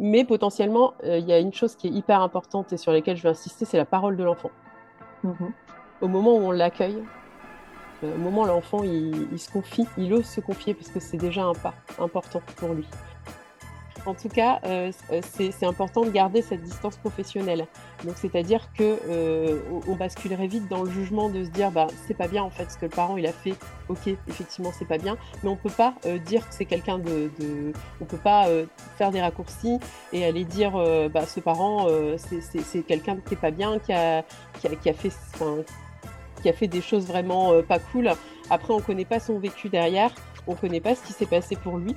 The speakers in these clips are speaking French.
mais potentiellement, il y a une chose qui est hyper importante et sur laquelle je vais insister, c'est la parole de l'enfant. Mhm. Au moment où on l'accueille, au moment où l'enfant il, se confie, il ose se confier parce que c'est déjà un pas important pour lui. En tout cas, euh, euh, c'est important de garder cette distance professionnelle. Donc, c'est-à-dire que euh, on basculerait vite dans le jugement de se dire, bah, c'est pas bien en fait ce que le parent a fait. Ok, effectivement, c'est pas bien, mais on peut pas dire que c'est quelqu'un de, de, on peut pas faire des raccourcis et aller dire, bah, ce parent, c'est quelqu'un qui est pas bien, qui a fait, qui a fait des choses vraiment pas cool. Après, on connaît pas son vécu derrière, on connaît pas ce qui s'est passé pour lui.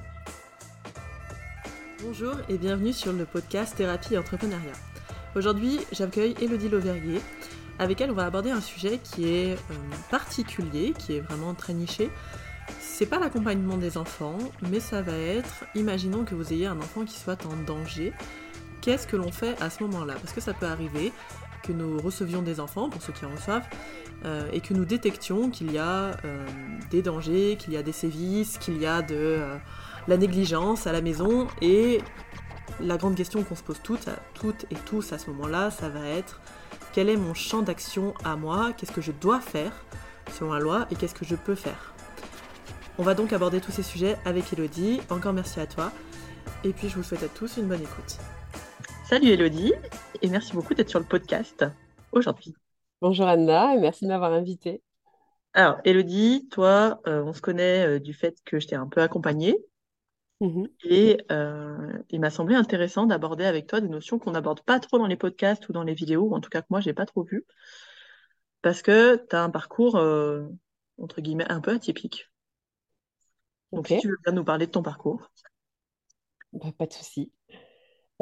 Bonjour et bienvenue sur le podcast Thérapie et Entrepreneuriat. Aujourd'hui, j'accueille Elodie Lauverguet, avec elle on va aborder un sujet qui est euh, particulier, qui est vraiment très niché. C'est pas l'accompagnement des enfants, mais ça va être, imaginons que vous ayez un enfant qui soit en danger, qu'est-ce que l'on fait à ce moment-là? Parce que ça peut arriver que nous recevions des enfants, pour ceux qui en reçoivent, euh, et que nous détections qu'il y a euh, des dangers, qu'il y a des sévices, qu'il y a de la négligence à la maison et la grande question qu'on se pose toutes, toutes et tous à ce moment-là, ça va être quel est mon champ d'action à moi, qu'est-ce que je dois faire selon la loi et qu'est-ce que je peux faire? On va donc aborder tous ces sujets avec Elodie. Encore merci à toi. Et puis je vous souhaite à tous une bonne écoute. Salut Elodie et merci beaucoup d'être sur le podcast aujourd'hui. Bonjour Anna et merci de m'avoir invitée. Alors Elodie, toi, euh, on se connaît euh, du fait que je t'ai un peu accompagnée Mmh et euh, il m'a semblé intéressant d'aborder avec toi des notions qu'on n'aborde pas trop dans les podcasts ou dans les vidéos, ou en tout cas que moi, j'ai pas trop vu, parce que tu as un parcours, euh, entre guillemets, un peu atypique. Donc, si tu veux bien nous parler de ton parcours. Bah, pas de souci.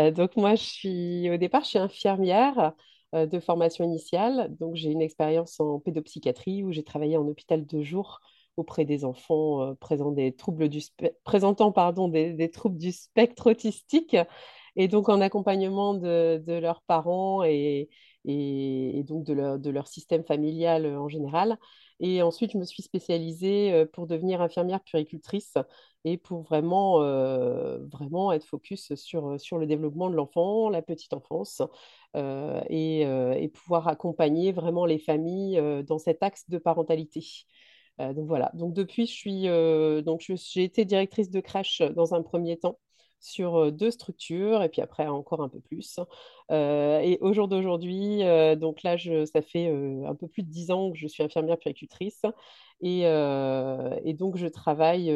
Euh, donc, moi, je suis, au départ, je suis infirmière de formation initiale. Donc, j'ai une expérience en pédopsychiatrie où j'ai travaillé en hôpital de jour auprès des enfants euh, présentant, des troubles du spectre autistique et donc en accompagnement de, leurs parents et, donc de leur, système familial euh, en général. Et ensuite, je me suis spécialisée euh, pour devenir infirmière puricultrice et pour vraiment, être focus sur, le développement de l'enfant, la petite enfance, et, pouvoir accompagner vraiment les familles dans cet axe de parentalité. Euh, donc voilà. Donc depuis, je suis euh, donc j'ai été directrice de crèche dans un premier temps sur euh, deux structures et puis après encore un peu plus. Et au jour d'aujourd'hui, donc là, je, ça fait un peu plus de dix ans que je suis infirmière péricultrice et, et donc je travaille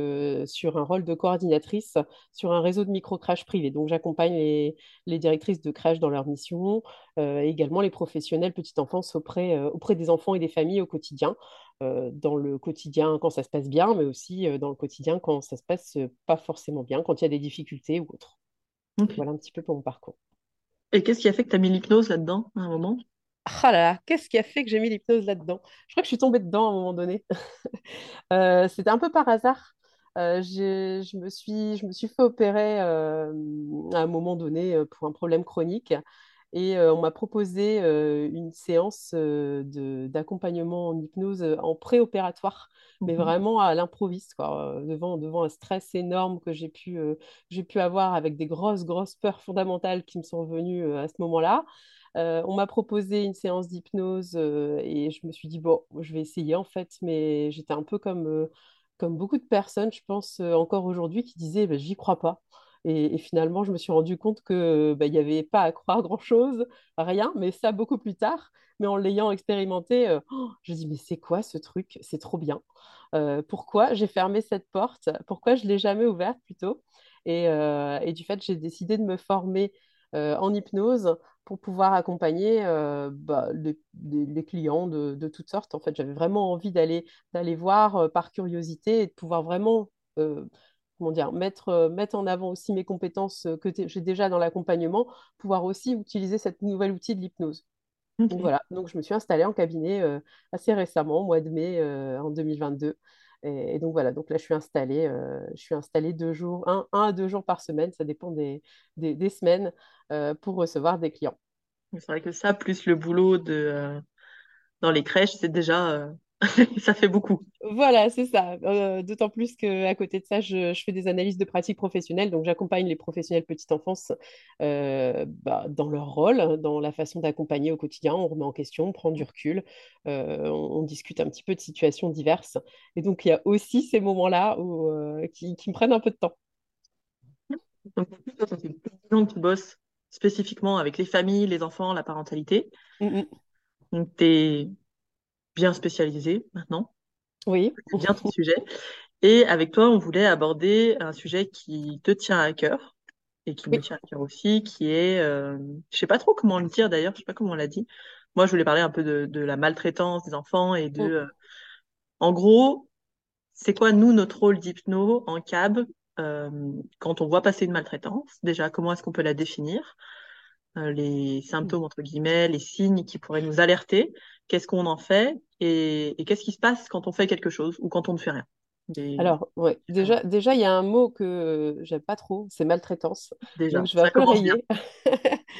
sur un rôle de coordinatrice sur un réseau de micro-crèches privées. Donc j'accompagne les, les, directrices de crèches dans leur mission, et également les professionnels petite enfance auprès, auprès des enfants et des familles au quotidien. Euh, dans le quotidien quand ça se passe bien, mais aussi euh, dans le quotidien quand ça se passe euh, pas forcément bien, quand il y a des difficultés ou autre. Voilà un petit peu pour mon parcours. Et qu'est-ce qui a fait que tu as mis l'hypnose là-dedans à un moment? Ah là là, qu'est-ce qui a fait que j'ai mis l'hypnose là-dedans? Je crois que je suis tombée dedans à un moment donné. C'était un peu par hasard. je, me suis, je me suis fait opérer à un moment donné pour un problème chronique. Et on m'a proposé une séance d'accompagnement en hypnose en préopératoire, mais mmh vraiment à l'improviste, devant, devant un stress énorme que j'ai pu, j'ai pu avoir avec des grosses, grosses peurs fondamentales qui me sont venues à ce moment-là. on m'a proposé une séance d'hypnose et je me suis dit, bon, je vais essayer en fait, mais j'étais un peu comme, comme beaucoup de personnes, je pense encore aujourd'hui, qui disaient, bah, j'y crois pas. Et, finalement, je me suis rendu compte qu'il bah, n'y avait pas à croire grand-chose, rien, mais ça beaucoup plus tard. Mais en l'ayant expérimenté, euh, oh, je dis, mais c'est quoi ce truc? C'est trop bien. Euh, pourquoi j'ai fermé cette porte? Pourquoi je l'ai jamais ouverte plutôt? Et, euh, du fait, j'ai décidé de me former en hypnose pour pouvoir accompagner bah, les, clients de, de, toutes sortes. En fait, j'avais vraiment envie d'aller voir par curiosité et de pouvoir vraiment comment dire, mettre, euh, mettre en avant aussi mes compétences que j'ai déjà dans l'accompagnement, pouvoir aussi utiliser cette nouvel outil de l'hypnose. Donc voilà, donc je me suis installée en cabinet euh, assez récemment, au mois de mai en 2022. Et, donc voilà, donc là je suis installée, je suis installée deux jours, un, un, à deux jours par semaine, ça dépend des, des, des semaines, pour recevoir des clients. C'est vrai que ça, plus le boulot de, dans les crèches, c'est déjà ça fait beaucoup. Voilà, c'est ça. Euh, d'autant plus qu'à côté de ça, je, fais des analyses de pratique professionnelle. Donc, j'accompagne les professionnels petite enfance euh, bah, dans leur rôle, dans la façon d'accompagner au quotidien. On remet en question, on prend du recul, euh, on, discute un petit peu de situations diverses. Et donc, il y a aussi ces moments-là qui, qui, me prennent un peu de temps. Donc, ça fait que tu bosses spécifiquement avec les familles, les enfants, la parentalité. Mm, mm. Donc, tu es bien spécialisé maintenant. Oui. C'est bien ton sujet. Et avec toi, on voulait aborder un sujet qui te tient à cœur et qui me tient à cœur aussi, qui est, euh, je sais pas trop comment le dire d'ailleurs, je sais pas comment on l'a dit. Moi, je voulais parler un peu de, la maltraitance des enfants et de, mm. euh, en gros, c'est quoi nous notre rôle d'hypno en cab euh, quand on voit passer une maltraitance? Déjà, comment est-ce qu'on peut la définir? Les symptômes entre guillemets, les signes qui pourraient nous alerter qu'est-ce qu'on en fait et, qu'est-ce qui se passe quand on fait quelque chose ou quand on ne fait rien. Alors, ouais, déjà, déjà, il y a un mot que j'aime pas trop, c'est maltraitance. Déjà, Donc, je vais un peu le rayer.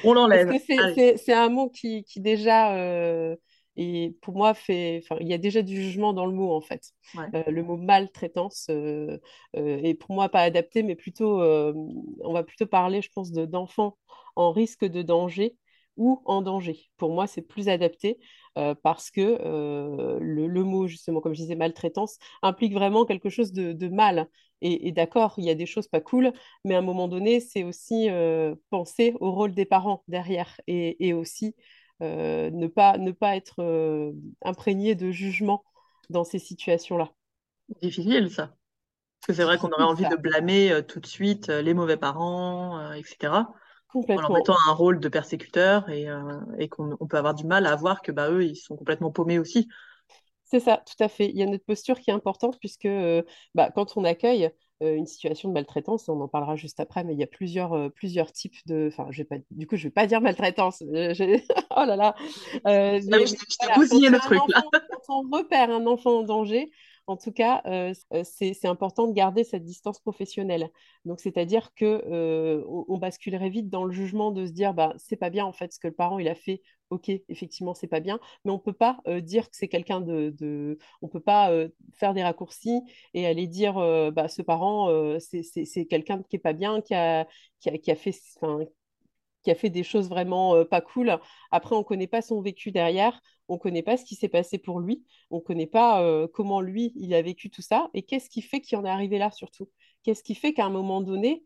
on l'enlève. c'est un mot qui, qui déjà, euh, et pour moi, fait, il y a déjà du jugement dans le mot, en fait. Euh, le mot maltraitance euh, est pour moi pas adapté, mais plutôt, on va plutôt parler, je pense, d'enfants en risque de danger ou en danger. Pour moi, c'est plus adapté euh, parce que euh, le, mot, justement, comme je disais, maltraitance, implique vraiment quelque chose de, mal. Et, d'accord, il y a des choses pas cool, mais à un moment donné, c'est aussi euh, penser au rôle des parents derrière et, aussi ne, pas, ne pas être imprégné de jugement dans ces situations-là. Difficile, ça. Parce que c'est vrai qu'on aurait envie de blâmer tout de suite les mauvais parents, etc en leur mettant un rôle de persécuteur et, euh, et qu'on peut avoir du mal à voir que bah, eux, ils sont complètement paumés aussi. C'est ça, tout à fait. Il y a notre posture qui est importante puisque euh, bah, quand on accueille euh, une situation de maltraitance, on en parlera juste après, mais il y a plusieurs, plusieurs types de... Enfin, je vais pas... du coup, je ne vais pas dire maltraitance. oh là là. Euh, le truc là. Quand on repère un enfant en danger, en tout cas, euh, euh, c'est important de garder cette distance professionnelle. Donc, c'est-à-dire que euh, on, basculerait vite dans le jugement de se dire, bah, c'est pas bien en fait ce que le parent il a fait. Ok, effectivement, c'est pas bien, mais on peut pas dire que c'est quelqu'un de, de, on peut pas faire des raccourcis et aller dire, bah, ce parent, c'est quelqu'un qui est pas bien, qui a, qui a, qui a fait, qui a fait des choses vraiment pas cool. Après, on ne connaît pas son vécu derrière, on ne connaît pas ce qui s'est passé pour lui, on ne connaît pas comment lui, il a vécu tout ça, et qu'est-ce qui fait qu'il en est arrivé là surtout? Qu'est-ce qui fait qu'à un moment donné,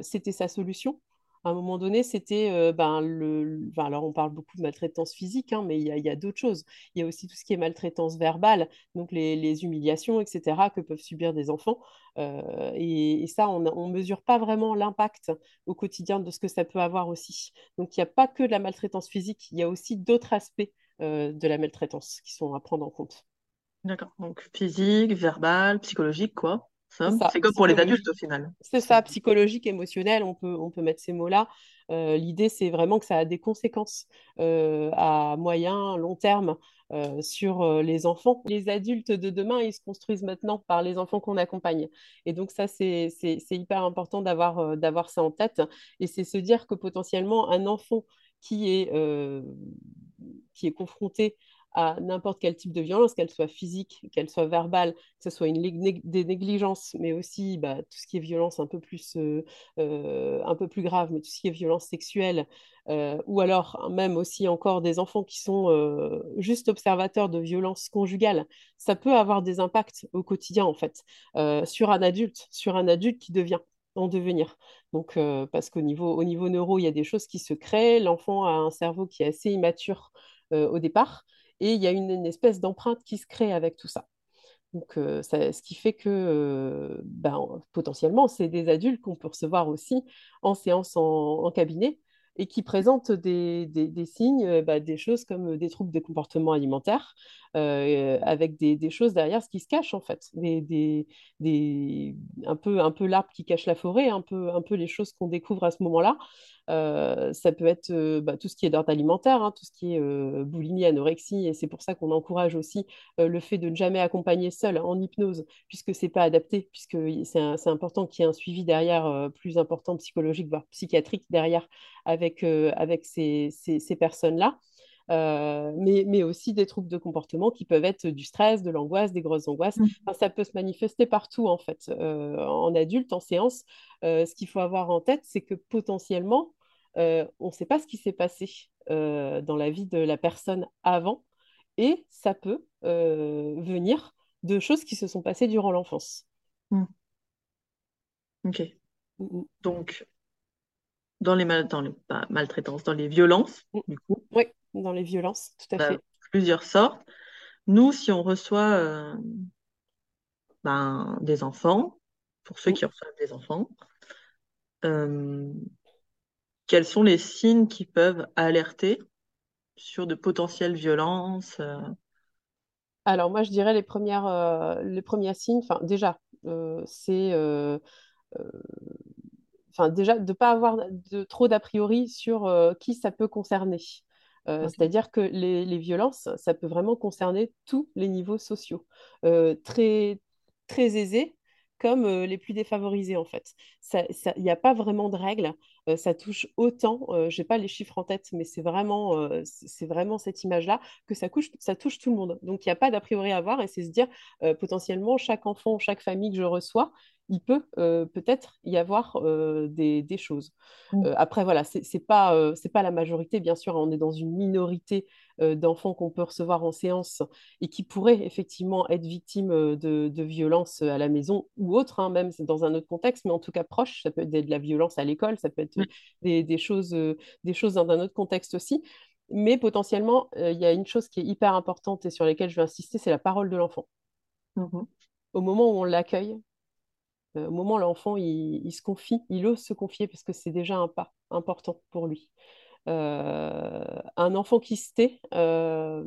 c'était sa solution? À un moment donné, c'était ben, le. alors, on parle beaucoup de maltraitance physique, hein, mais il y a, d'autres choses. Il y a aussi tout ce qui est maltraitance verbale, donc les, humiliations, etc., que peuvent subir des enfants. Et, ça, on ne mesure pas vraiment l'impact au quotidien de ce que ça peut avoir aussi. Donc, il n'y a pas que de la maltraitance physique, il y a aussi d'autres aspects de la maltraitance qui sont à prendre en compte. D'accord. Donc, physique, verbal, psychologique, quoi. C'est comme pour les adultes au final. C'est ça, psychologique, émotionnel, on peut, on peut mettre ces mots-là. Euh, l'idée, c'est vraiment que ça a des conséquences euh, à moyen, long terme euh, sur les enfants. Les adultes de demain, ils se construisent maintenant par les enfants qu'on accompagne. Et donc ça, c'est hyper important d'avoir ça en tête. Et c'est se dire que potentiellement, un enfant qui est, qui est confronté à n'importe quel type de violence, qu'elle soit physique, qu'elle soit verbale, que ce soit une des négligences, mais aussi bah, tout ce qui est violence un peu plus, euh, euh, un peu plus grave, mais tout ce qui est violence sexuelle, euh, ou alors même aussi encore des enfants qui sont juste observateurs de violences conjugales, ça peut avoir des impacts au quotidien en fait sur un adulte, sur un adulte qui devient en devenir. Donc, parce qu'au niveau, au niveau neuro, il y a des choses qui se créent. L'enfant a un cerveau qui est assez immature au départ et il y a une, espèce d'empreinte qui se crée avec tout ça. Donc, euh, ce qui fait que euh, ben, potentiellement, c'est des adultes qu'on peut recevoir aussi en séance en cabinet et qui présentent des, signes, euh, bah, des choses comme des troubles de comportement alimentaire, avec des, choses derrière ce qui se cache en fait, un peu, l'arbre qui cache la forêt, un peu les choses qu'on découvre à ce moment-là. Euh, ça peut être bah, tout ce qui est d'ordre alimentaire, hein, tout ce qui est boulimie, anorexie, et c'est pour ça qu'on encourage aussi le fait de ne jamais accompagner seul en hypnose, puisque c'est pas adapté, puisque c'est important qu'il y ait un suivi derrière plus important psychologique, voire psychiatrique derrière avec, avec ces, ces, ces personnes-là. mais, mais, aussi des troubles de comportement qui peuvent être du stress, de l'angoisse, des grosses angoisses. Mmh. ça peut se manifester partout, en fait. en adulte, en séance, ce qu'il faut avoir en tête, c'est que potentiellement, on ne sait pas ce qui s'est passé dans la vie de la personne avant, et ça peut venir de choses qui se sont passées durant l'enfance. Mmh. Ok. Mmh, Donc, dans les, mal dans les maltraitances, dans les violences, du coup. Oui, dans les violences, tout à fait. Plusieurs sortes. Nous, si on reçoit ben, des enfants, pour ceux qui reçoivent des enfants, quels sont les signes qui peuvent alerter sur de potentielles violences euh? Alors moi, je dirais les, premières, euh, les premiers signes, enfin déjà, euh, c'est enfin déjà de ne pas avoir de, trop d'a priori sur qui ça peut concerner. C'est-à-dire que les, les, violences, ça peut vraiment concerner tous les niveaux sociaux. très, très aisés comme les plus défavorisés en fait. Il n'y a pas vraiment de règles. Ça touche autant, je n'ai pas les chiffres en tête, mais c'est vraiment, c'est vraiment cette image-là que ça, ça touche tout le monde. Donc il n'y a pas d'a priori à avoir et c'est se dire potentiellement chaque enfant, chaque famille que je reçois, il peut peut-être y avoir des, des, choses. Mmh. après, voilà, ce n'est pas, c'est pas la majorité, bien sûr, on est dans une minorité d'enfants qu'on peut recevoir en séance et qui pourraient effectivement être victimes de, de violences à la maison ou autre, hein, même dans un autre contexte, mais en tout cas proche. Ça peut être de la violence à l'école, ça peut être des, des, choses, des choses dans un autre contexte aussi. Mais potentiellement, il y a une chose qui est hyper importante et sur laquelle je vais insister, c'est la parole de l'enfant. Mmh Au moment où on l'accueille, au moment où l'enfant il, se confie, il ose se confier parce que c'est déjà un pas important pour lui. Euh, un enfant qui se tait, euh,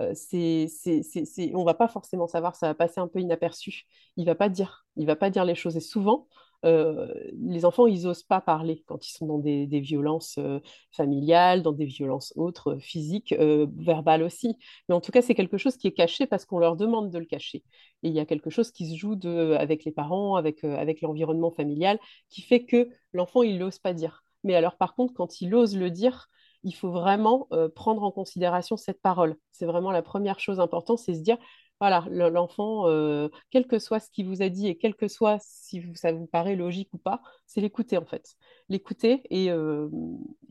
euh c'est, c'est, on va pas forcément savoir, ça va passer un peu inaperçu. Il va pas dire, il va pas dire les choses. Et souvent, euh, les enfants, ils n'osent pas parler quand ils sont dans des, violences euh, familiales, dans des violences autres, euh, physiques, verbales aussi. Mais en tout cas, c'est quelque chose qui est caché parce qu'on leur demande de le cacher. Et il y a quelque chose qui se joue avec les parents, avec, avec l'environnement familial, qui fait que l'enfant, il n'ose pas dire. Mais alors, par contre, quand il ose le dire, il faut vraiment prendre en considération cette parole. C'est vraiment la première chose importante, c'est se dire, voilà, l'enfant, euh, quel que soit ce qu'il vous a dit et quel que soit si ça vous paraît logique ou pas, c'est l'écouter en fait. L'écouter et, euh,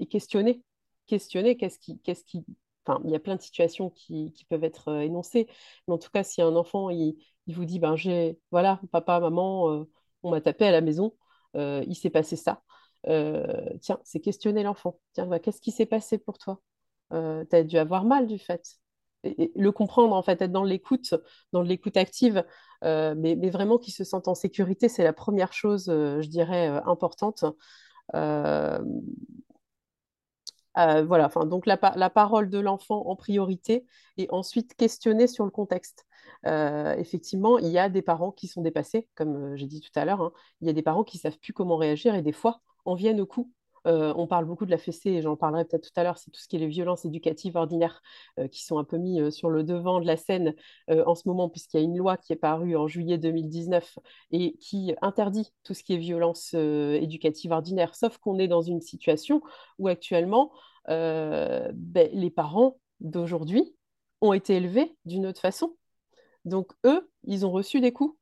questionner. Questionner, qu'est-ce qui, qu'est-ce qui... Enfin, il y a plein de situations qui, peuvent être euh, énoncées, mais en tout cas, si un enfant, il, vous dit, ben j'ai, voilà, papa, maman, on m'a tapé à la maison, il s'est passé ça. tiens, c'est questionner l'enfant. Tiens, bah, qu'est-ce qui s'est passé pour toi? Tu as dû avoir mal du fait le comprendre, en fait, être dans l'écoute, dans l'écoute active, euh, mais, vraiment qu'ils se sentent en sécurité, c'est la première chose, euh, je dirais, euh, importante. voilà, enfin, donc la, parole de l'enfant en priorité et ensuite questionner sur le contexte. effectivement, il y a des parents qui sont dépassés, comme j'ai dit tout à l'heure, hein. il y a des parents qui ne savent plus comment réagir et des fois, on viennent au coup euh, on parle beaucoup de la fessée, et j'en parlerai peut-être tout à l'heure, c'est tout ce qui est les violences éducatives ordinaires euh, qui sont un peu mis euh, sur le devant de la scène en ce moment, puisqu'il y a une loi qui est parue en juillet 2019 et qui interdit tout ce qui est violence éducative ordinaire, sauf qu'on est dans une situation où actuellement, ben, les parents d'aujourd'hui ont été élevés d'une autre façon. Donc eux, ils ont reçu des coups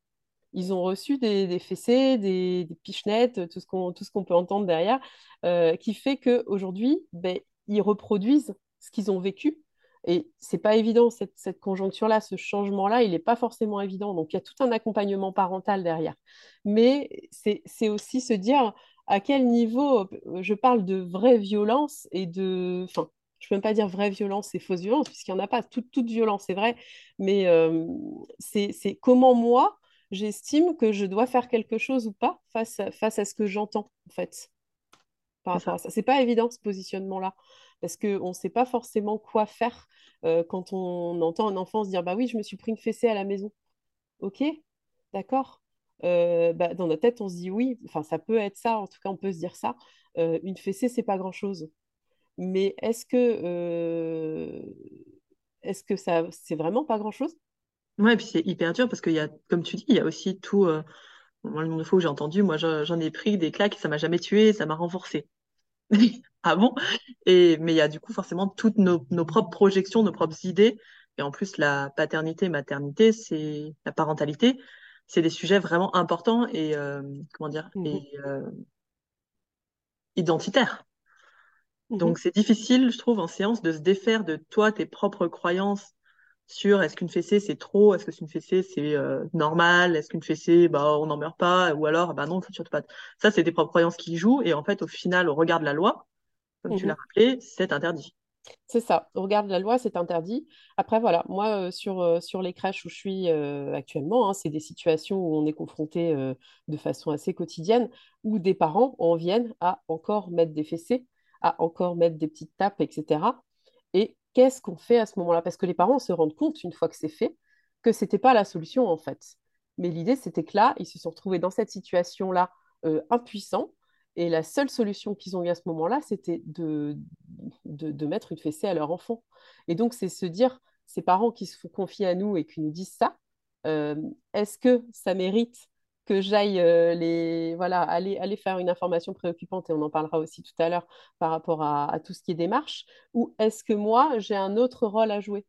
ils ont reçu des, des fessées, des, des, pichenettes, tout ce qu'on peut entendre derrière, euh, qui fait qu'aujourd'hui, ben, ils reproduisent ce qu'ils ont vécu. Et c'est pas évident, cette, conjoncture-là, ce changement-là, il n'est pas forcément évident. Donc, il y a tout un accompagnement parental derrière. Mais c'est aussi se dire à quel niveau je parle de vraie violence et de... Enfin, je ne peux même pas dire vraie violence et fausse violence, puisqu'il n'y en a pas. Toute, toute violence, c'est vrai. Mais euh, c'est comment moi, j'estime que je dois faire quelque chose ou pas face à, face à ce que j'entends, en fait, par rapport à ça. C'est pas évident, ce positionnement-là, parce qu'on ne sait pas forcément quoi faire euh, quand on entend un enfant se dire « bah oui, je me suis pris une fessée à la maison ». Ok, d'accord. Euh, bah, dans notre tête, on se dit oui, enfin ça peut être ça, en tout cas on peut se dire ça. Euh, une fessée, c'est pas grand-chose. Mais est-ce que, est-ce que ça, c'est vraiment pas grand-chose? Ouais, et puis c'est hyper dur parce qu'il y a, comme tu dis, il y a aussi tout. Euh, moi, le nombre de fois où j'ai entendu, moi, j'en ai pris des claques, ça m'a jamais tué, ça m'a renforcé. ah bon? Et, Mais il y a du coup forcément toutes nos, propres projections, nos propres idées. Et en plus, la paternité, maternité, c'est la parentalité, c'est des sujets vraiment importants et, euh, comment dire, mmh et euh, identitaires. Mmh Donc c'est difficile, je trouve, en séance de se défaire de toi, tes propres croyances sur est-ce qu'une fessée c'est trop, est-ce que c'est une fessée c'est euh, normal, est-ce qu'une fessée bah on n'en meurt pas, ou alors bah non, surtout pas. Ça c'est tes propres croyances qui jouent et en fait au final au regard de la loi, comme tu l'as mhm. rappelé, c'est interdit. C'est ça, au regard de la loi, c'est interdit. Après, voilà, moi, euh, sur, euh, sur les crèches où je suis actuellement, hein, c'est des situations où on est confronté de façon assez quotidienne, où des parents en viennent à encore mettre des fessées, à encore mettre des petites tapes, etc. Qu'est-ce qu'on fait à ce moment-là? Parce que les parents se rendent compte, une fois que c'est fait, que ce n'était pas la solution, en fait. Mais l'idée, c'était que là, ils se sont retrouvés dans cette situation-là euh, impuissants. Et la seule solution qu'ils ont eu à ce moment-là, c'était de, de, mettre une fessée à leur enfant. Et donc, c'est se dire, ces parents qui se font confier à nous et qui nous disent ça, euh, est-ce que ça mérite que j'aille euh, les voilà aller, aller faire une information préoccupante et on en parlera aussi tout à l'heure par rapport à, tout ce qui est démarche ou est-ce que moi j'ai un autre rôle à jouer?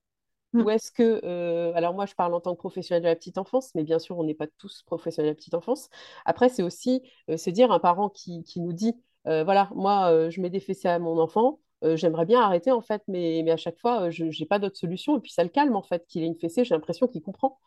Hmm. ou est-ce que euh, alors moi je parle en tant que professionnel de la petite enfance mais bien sûr on n'est pas tous professionnels de la petite enfance après c'est aussi euh, se dire un parent qui, qui nous dit voilà moi je mets des fessées à mon enfant j'aimerais bien arrêter en fait, mais, mais à chaque fois, je n'ai pas d'autre solution. Et puis ça le calme en fait, qu'il ait une fessée, j'ai l'impression qu'il comprend.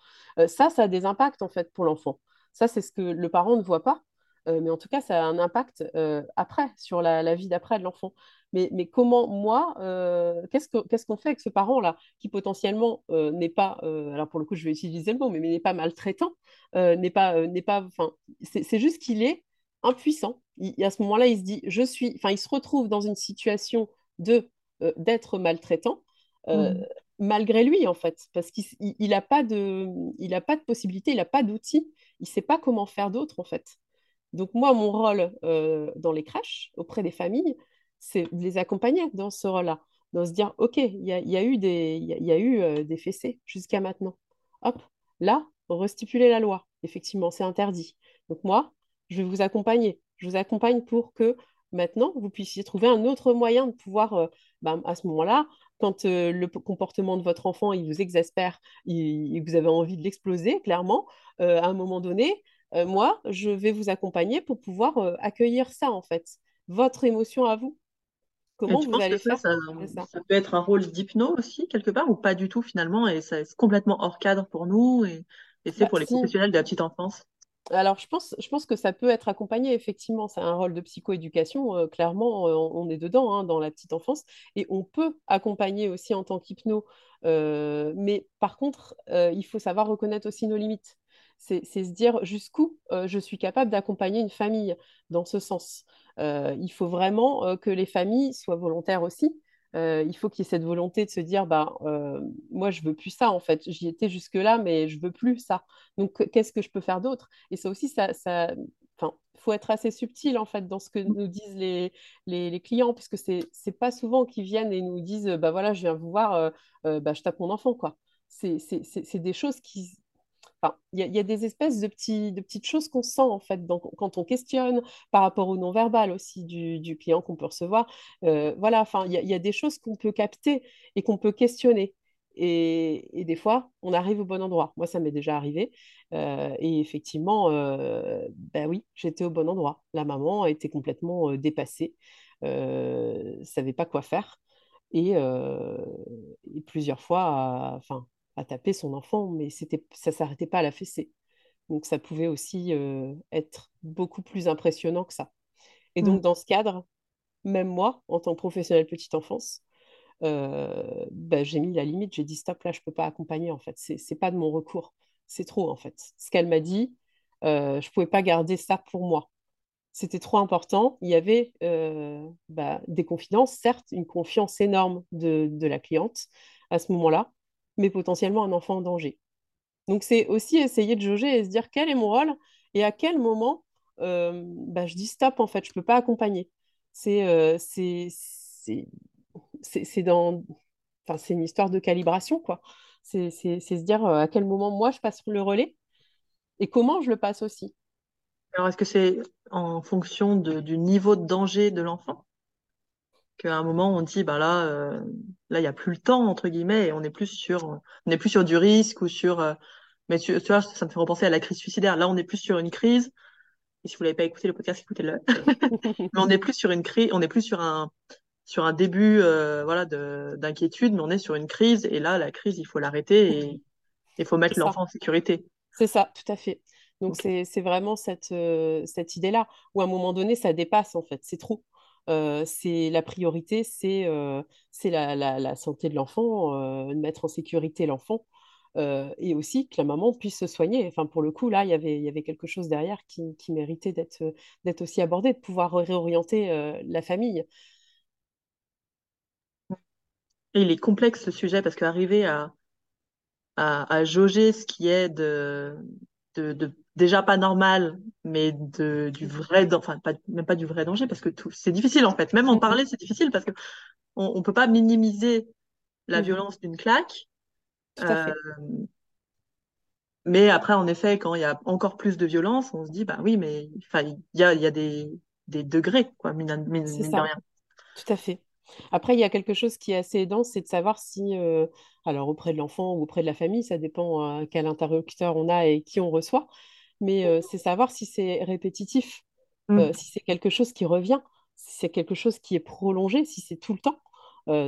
ça, ça a des impacts en fait pour l'enfant. Ça, c'est ce que le parent ne voit pas. Euh, mais en tout cas, ça a un impact euh, après, sur la, vie d'après de l'enfant. Mais, mais, comment, moi, euh, qu'est-ce qu'on fait avec ce parent-là, qui potentiellement n'est pas, alors pour le coup, je vais utiliser le mot, mais, n'est pas maltraitant, n'est pas, c'est juste qu'il est impuissant. Il, à ce moment-là, il se dit, je suis, enfin, il se retrouve dans une situation de d'être maltraitant. Mmh malgré lui, en fait, parce qu'il n'a pas, de, a pas de possibilité, il n'a pas d'outils, il ne sait pas comment faire d'autre, en fait. Donc moi, mon rôle euh, dans les crèches, auprès des familles, c'est de les accompagner dans ce rôle-là, dans se dire, OK, il y, a, eu des, y a, eu, euh, des fessées jusqu'à maintenant. Hop, là, restipuler la loi. Effectivement, c'est interdit. Donc moi, je vais vous accompagner. Je vous accompagne pour que maintenant, vous puissiez trouver un autre moyen de pouvoir, euh, ben, à ce moment-là, quand euh, le comportement de votre enfant il vous exaspère et vous avez envie de l'exploser, clairement, euh, à un moment donné, moi, je vais vous accompagner pour pouvoir accueillir ça, en fait, votre émotion à vous. Comment vous allez faire ça, ça, peut être un rôle d'hypno aussi, quelque part, ou pas du tout finalement, et c'est complètement hors cadre pour nous, et, c'est bah, pour les professionnels de la petite enfance? Alors, je pense, je pense que ça peut être accompagné, effectivement. C'est un rôle de psychoéducation. Euh, clairement, euh, on est dedans, hein, dans la petite enfance. Et on peut accompagner aussi en tant qu'hypno. Euh, mais par contre, il faut savoir reconnaître aussi nos limites. C'est se dire jusqu'où je suis capable d'accompagner une famille dans ce sens. il faut vraiment que les familles soient volontaires aussi. Euh, il faut qu'il y ait cette volonté de se dire bah, euh, moi je veux plus ça en fait. J'y étais jusque là mais je veux plus ça. Donc qu'est-ce que je peux faire d'autre? Et ça aussi ça, ça faut être assez subtil en fait dans ce que nous disent les, les, clients puisque c'est c'est pas souvent qu'ils viennent et nous disent bah voilà je viens vous voir euh, bah, je tape mon enfant quoi. C'est des choses qui il y, a des espèces de, petits, de petites choses qu'on sent en fait quand on questionne par rapport au non-verbal aussi du, client qu'on peut recevoir. Euh, voilà, enfin, il y, a des choses qu'on peut capter et qu'on peut questionner. Et, des fois, on arrive au bon endroit. Moi, ça m'est déjà arrivé. Euh, et effectivement, euh, ben oui, j'étais au bon endroit. La maman était complètement dépassée, ne savait pas quoi faire. Et, et plusieurs fois, enfin, à taper son enfant, mais c'était, ça s'arrêtait pas à la fessée. Donc ça pouvait aussi euh, être beaucoup plus impressionnant que ça. Et donc mm. dans ce cadre, même moi, en tant que professionnelle petite enfance, euh, bah, j'ai mis la limite, j'ai dit stop, là je peux pas accompagner en fait, c'est, c'est pas de mon recours, c'est trop en fait. Ce qu'elle m'a dit, euh, je pouvais pas garder ça pour moi. C'était trop important. Il y avait bah, des confidences, certes, une confiance énorme de, de la cliente à ce moment-là, mais potentiellement un enfant en danger. Donc c'est aussi essayer de jauger et se dire quel est mon rôle et à quel moment euh, bah, je dis stop en fait, je ne peux pas accompagner. C'est euh, dans enfin une histoire de calibration quoi. C'est se dire euh, à quel moment moi je passe le relais et comment je le passe aussi. Alors est-ce que c'est en fonction de, du niveau de danger de l'enfant? Qu'à un moment on dit bah là euh, là il y a plus le temps entre guillemets et on est plus sur on est plus sur du risque ou sur euh, mais tu, vois ça me fait repenser à la crise suicidaire. Là on est plus sur une crise et si vous l'avez pas écouté le podcast écoutez-le. Mais on est plus sur une crise on est plus sur un sur un début euh, voilà d'inquiétude mais on est sur une crise et là la crise il faut l'arrêter et il faut mettre l'enfant en sécurité. C'est ça tout à fait. Donc c'est vraiment cette, cette idée-là, où à un moment donné, ça dépasse en fait, c'est trop. Euh, c'est la priorité, c'est euh, la, la, santé de l'enfant, euh, mettre en sécurité l'enfant. et aussi que la maman puisse se soigner. Enfin, pour le coup, là, y il y avait quelque chose derrière qui, qui méritait d'être aussi abordé, de pouvoir réorienter la famille. Et il est complexe ce sujet parce qu'arriver à, à, à, jauger ce qui est de, de, de déjà pas normal, mais de, du vrai, enfin pas, même pas du vrai danger, parce que c'est difficile en fait. Même en parler, c'est difficile parce que on, on peut pas minimiser la violence d'une claque. Euh, mais après, en effet, quand il y a encore plus de violence, on se dit, bah oui, mais il y a, y a des, des degrés, quoi, mine, de rien. Tout à fait. Après, il y a quelque chose qui est assez aidant, c'est de savoir si, euh, alors auprès de l'enfant ou auprès de la famille, ça dépend euh, quel interlocuteur on a et qui on reçoit, mais euh, c'est savoir si c'est répétitif, mm. euh, si c'est quelque chose qui revient, si c'est quelque chose qui est prolongé, si c'est tout le temps,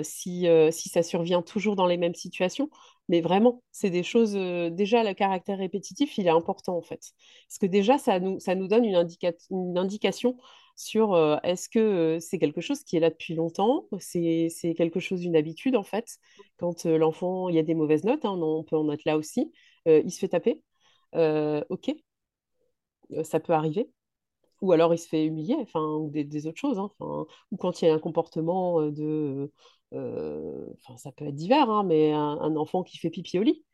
si, si ça survient toujours dans les mêmes situations. Mais vraiment, c'est des choses, déjà, le caractère répétitif, il est important en fait. Parce que déjà, ça nous, ça nous donne une, une indication sur est-ce que c'est quelque chose qui est là depuis longtemps, c'est quelque chose d'une habitude en fait? Quand l'enfant, il y a des mauvaises notes, hein, on peut en être là aussi, il se fait taper. ok, ça peut arriver. Ou alors il se fait humilier, enfin, ou des, autres choses. Hein, ou quand il y a un comportement de. Enfin, ça peut être divers, hein, mais un, enfant qui fait pipi au lit,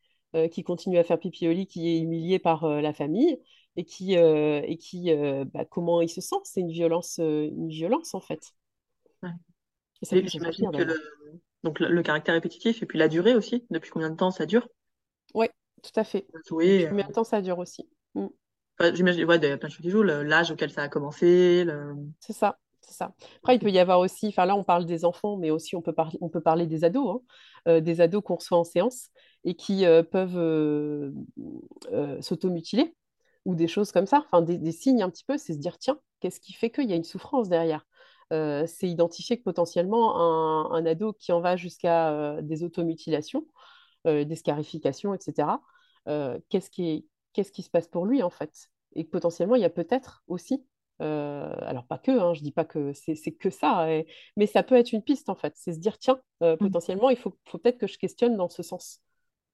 qui continue à faire pipi au lit, qui est humilié par la famille, et qui, et qui bah, comment il se sent C'est une violence, une violence en fait. j'imagine que le, donc le, caractère répétitif et puis la durée aussi. Depuis combien de temps ça dure? Oui, tout à fait. Depuis combien de temps ça dure aussi? Mm. J'imagine, ouais, il y a plein de choses qui jouent, l'âge auquel ça a commencé. C'est ça, c'est ça. Après, il peut y avoir aussi, enfin là, on parle des enfants, mais aussi on peut, parler, on peut parler des ados, hein. euh, des ados qu'on reçoit en séance et qui euh, peuvent euh, s'automutiler ou des choses comme ça, enfin des, signes un petit peu, c'est se dire, tiens, qu'est-ce qui fait qu'il y a une souffrance derrière? C'est identifier que potentiellement un, un, ado qui en va jusqu'à des automutilations, des scarifications, etc., qu'est-ce qui se passe pour lui en fait? Et potentiellement, il y a peut-être aussi, euh, alors pas que, hein, je dis pas que c'est que ça, mais ça peut être une piste en fait. C'est se dire, tiens, euh, mm. potentiellement, il faut, faut peut-être que je questionne dans ce sens.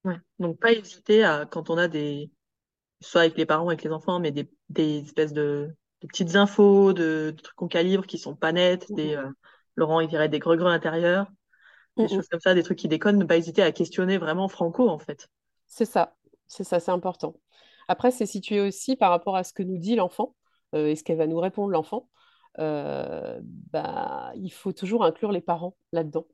Ouais. Donc pas hésiter à, quand on a des, soit avec les parents, avec les enfants, mais des, des espèces de, petites infos, de, trucs qu'on calibre qui sont pas nets, des, mm-hmm. euh, Laurent, il dirait des gregres intérieurs, des mm-hmm. choses comme ça, des trucs qui déconnent, ne pas hésiter à questionner vraiment franco en fait. C'est ça, c'est ça, c'est important. Après, c'est situé aussi par rapport à ce que nous dit l'enfant euh, et ce qu'elle va nous répondre l'enfant. Euh, bah, il faut toujours inclure les parents là-dedans.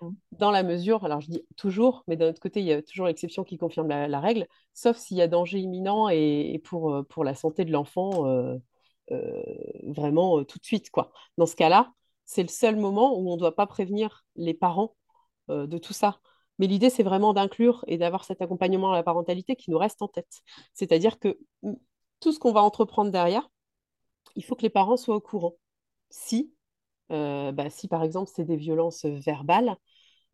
Mmh. Dans la mesure, alors je dis toujours, mais d'un autre côté, il y a toujours l'exception qui confirme la, règle, sauf s'il y a danger imminent et, pour, euh, pour la santé de l'enfant, vraiment tout de suite. Quoi. Dans ce cas-là, c'est le seul moment où on ne doit pas prévenir les parents de tout ça. Mais l'idée, c'est vraiment d'inclure et d'avoir cet accompagnement à la parentalité qui nous reste en tête. C'est-à-dire que mm, tout ce qu'on va entreprendre derrière, il faut que les parents soient au courant. Si, euh, bah, si par exemple, c'est des violences verbales,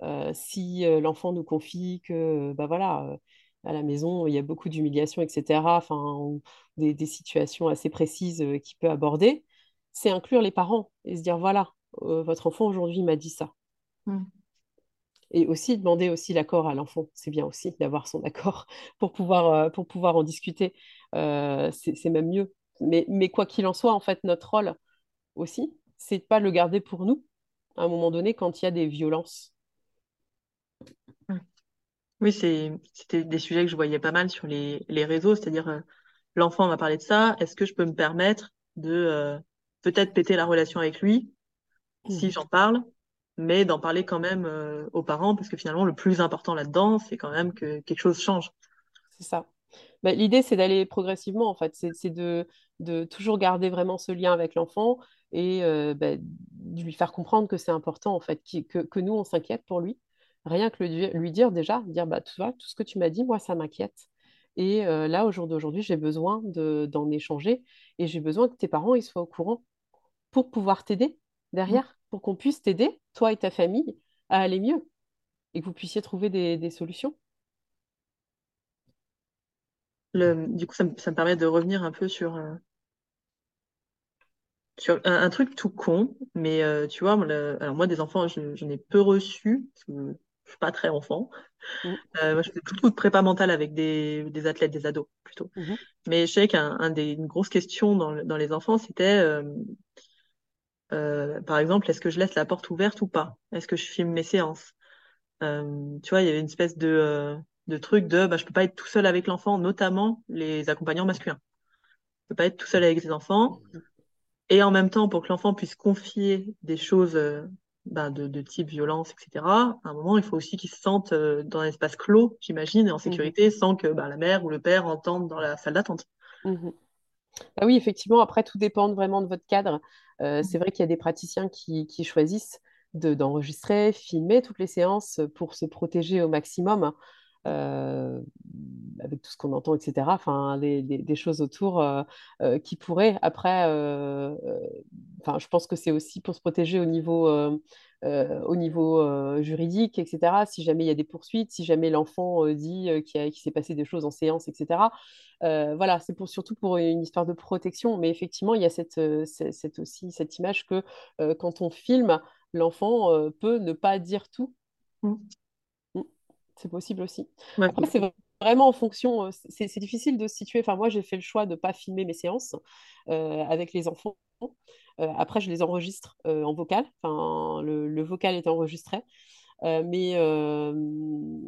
euh, si euh, l'enfant nous confie que, bah voilà, à la maison, il y a beaucoup d'humiliation, etc., enfin, des, des, situations assez précises qu'il peut aborder, c'est inclure les parents et se dire, voilà, votre enfant aujourd'hui m'a dit ça. Mmh et aussi demander aussi l'accord à l'enfant. C'est bien aussi d'avoir son accord pour pouvoir, euh, pour pouvoir en discuter. Euh, c'est même mieux. Mais, mais quoi qu'il en soit, en fait, notre rôle aussi, c'est de pas le garder pour nous à un moment donné quand il y a des violences. Oui, c'était des sujets que je voyais pas mal sur les, les réseaux, c'est-à-dire euh, l'enfant va parler de ça, est-ce que je peux me permettre de peut-être péter la relation avec lui si mmh. j'en parle mais d'en parler quand même euh, aux parents, parce que finalement, le plus important là-dedans, c'est quand même que quelque chose change. C'est ça. Bah, L'idée, c'est d'aller progressivement, en fait. C'est de, de, toujours garder vraiment ce lien avec l'enfant et euh, bah, lui faire comprendre que c'est important, en fait, que, que nous, on s'inquiète pour lui. Rien que lui, lui dire déjà, dire, bah, tu vois, tout ce que tu m'as dit, moi, ça m'inquiète. Et euh, là, au jour d'aujourd'hui, j'ai besoin d'en échanger et j'ai besoin que tes parents ils soient au courant pour pouvoir t'aider derrière, pour qu'on puisse t'aider, toi et ta famille, à aller mieux et que vous puissiez trouver des, solutions. Le, du coup, ça me, permet de revenir un peu sur, euh, sur un, truc tout con, mais euh, tu vois, alors moi, des enfants, je, ai peu reçu, parce que je suis pas très enfant. Mm. Euh, moi, je fais beaucoup de prépa mentale avec des, athlètes, des ados plutôt. Mm-hmm. Mais je sais qu'un des une grosse question dans, les enfants, c'était par exemple, est-ce que je laisse la porte ouverte ou pas? Est-ce que je filme mes séances? Euh, tu vois, il y avait une espèce de, euh, de truc de bah, je peux pas être tout seul avec l'enfant, notamment les accompagnants masculins. Je peux pas être tout seul avec ses enfants. Et en même temps, pour que l'enfant puisse confier des choses euh, bah, de, de, type violence, etc., à un moment, il faut aussi qu'il se sente dans un espace clos, j'imagine, et en sécurité, mhm. sans que bah, la mère ou le père entendent dans la salle d'attente. Mhm. Bah oui, effectivement, après, tout dépend vraiment de votre cadre. c'est vrai qu'il y a des praticiens qui, qui choisissent d'enregistrer, filmer toutes les séances pour se protéger au maximum. Euh, avec tout ce qu'on entend, etc. Enfin, des choses autour euh, euh, qui pourraient après. Enfin, je pense que c'est aussi pour se protéger au niveau, au niveau juridique, etc. Si jamais il y a des poursuites, si jamais l'enfant dit qu'il s'est passé des choses en séance, etc. voilà, c'est pour, surtout pour une histoire de protection. Mais effectivement, il y a cette, cette aussi cette image que quand on filme, l'enfant peut ne pas dire tout. C'est possible aussi. Après, c'est vraiment en fonction, euh, c'est difficile de se situer. Enfin, moi, j'ai fait le choix de ne pas filmer mes séances euh, avec les enfants. après, je les enregistre en vocal. Enfin, le, vocal est enregistré. mais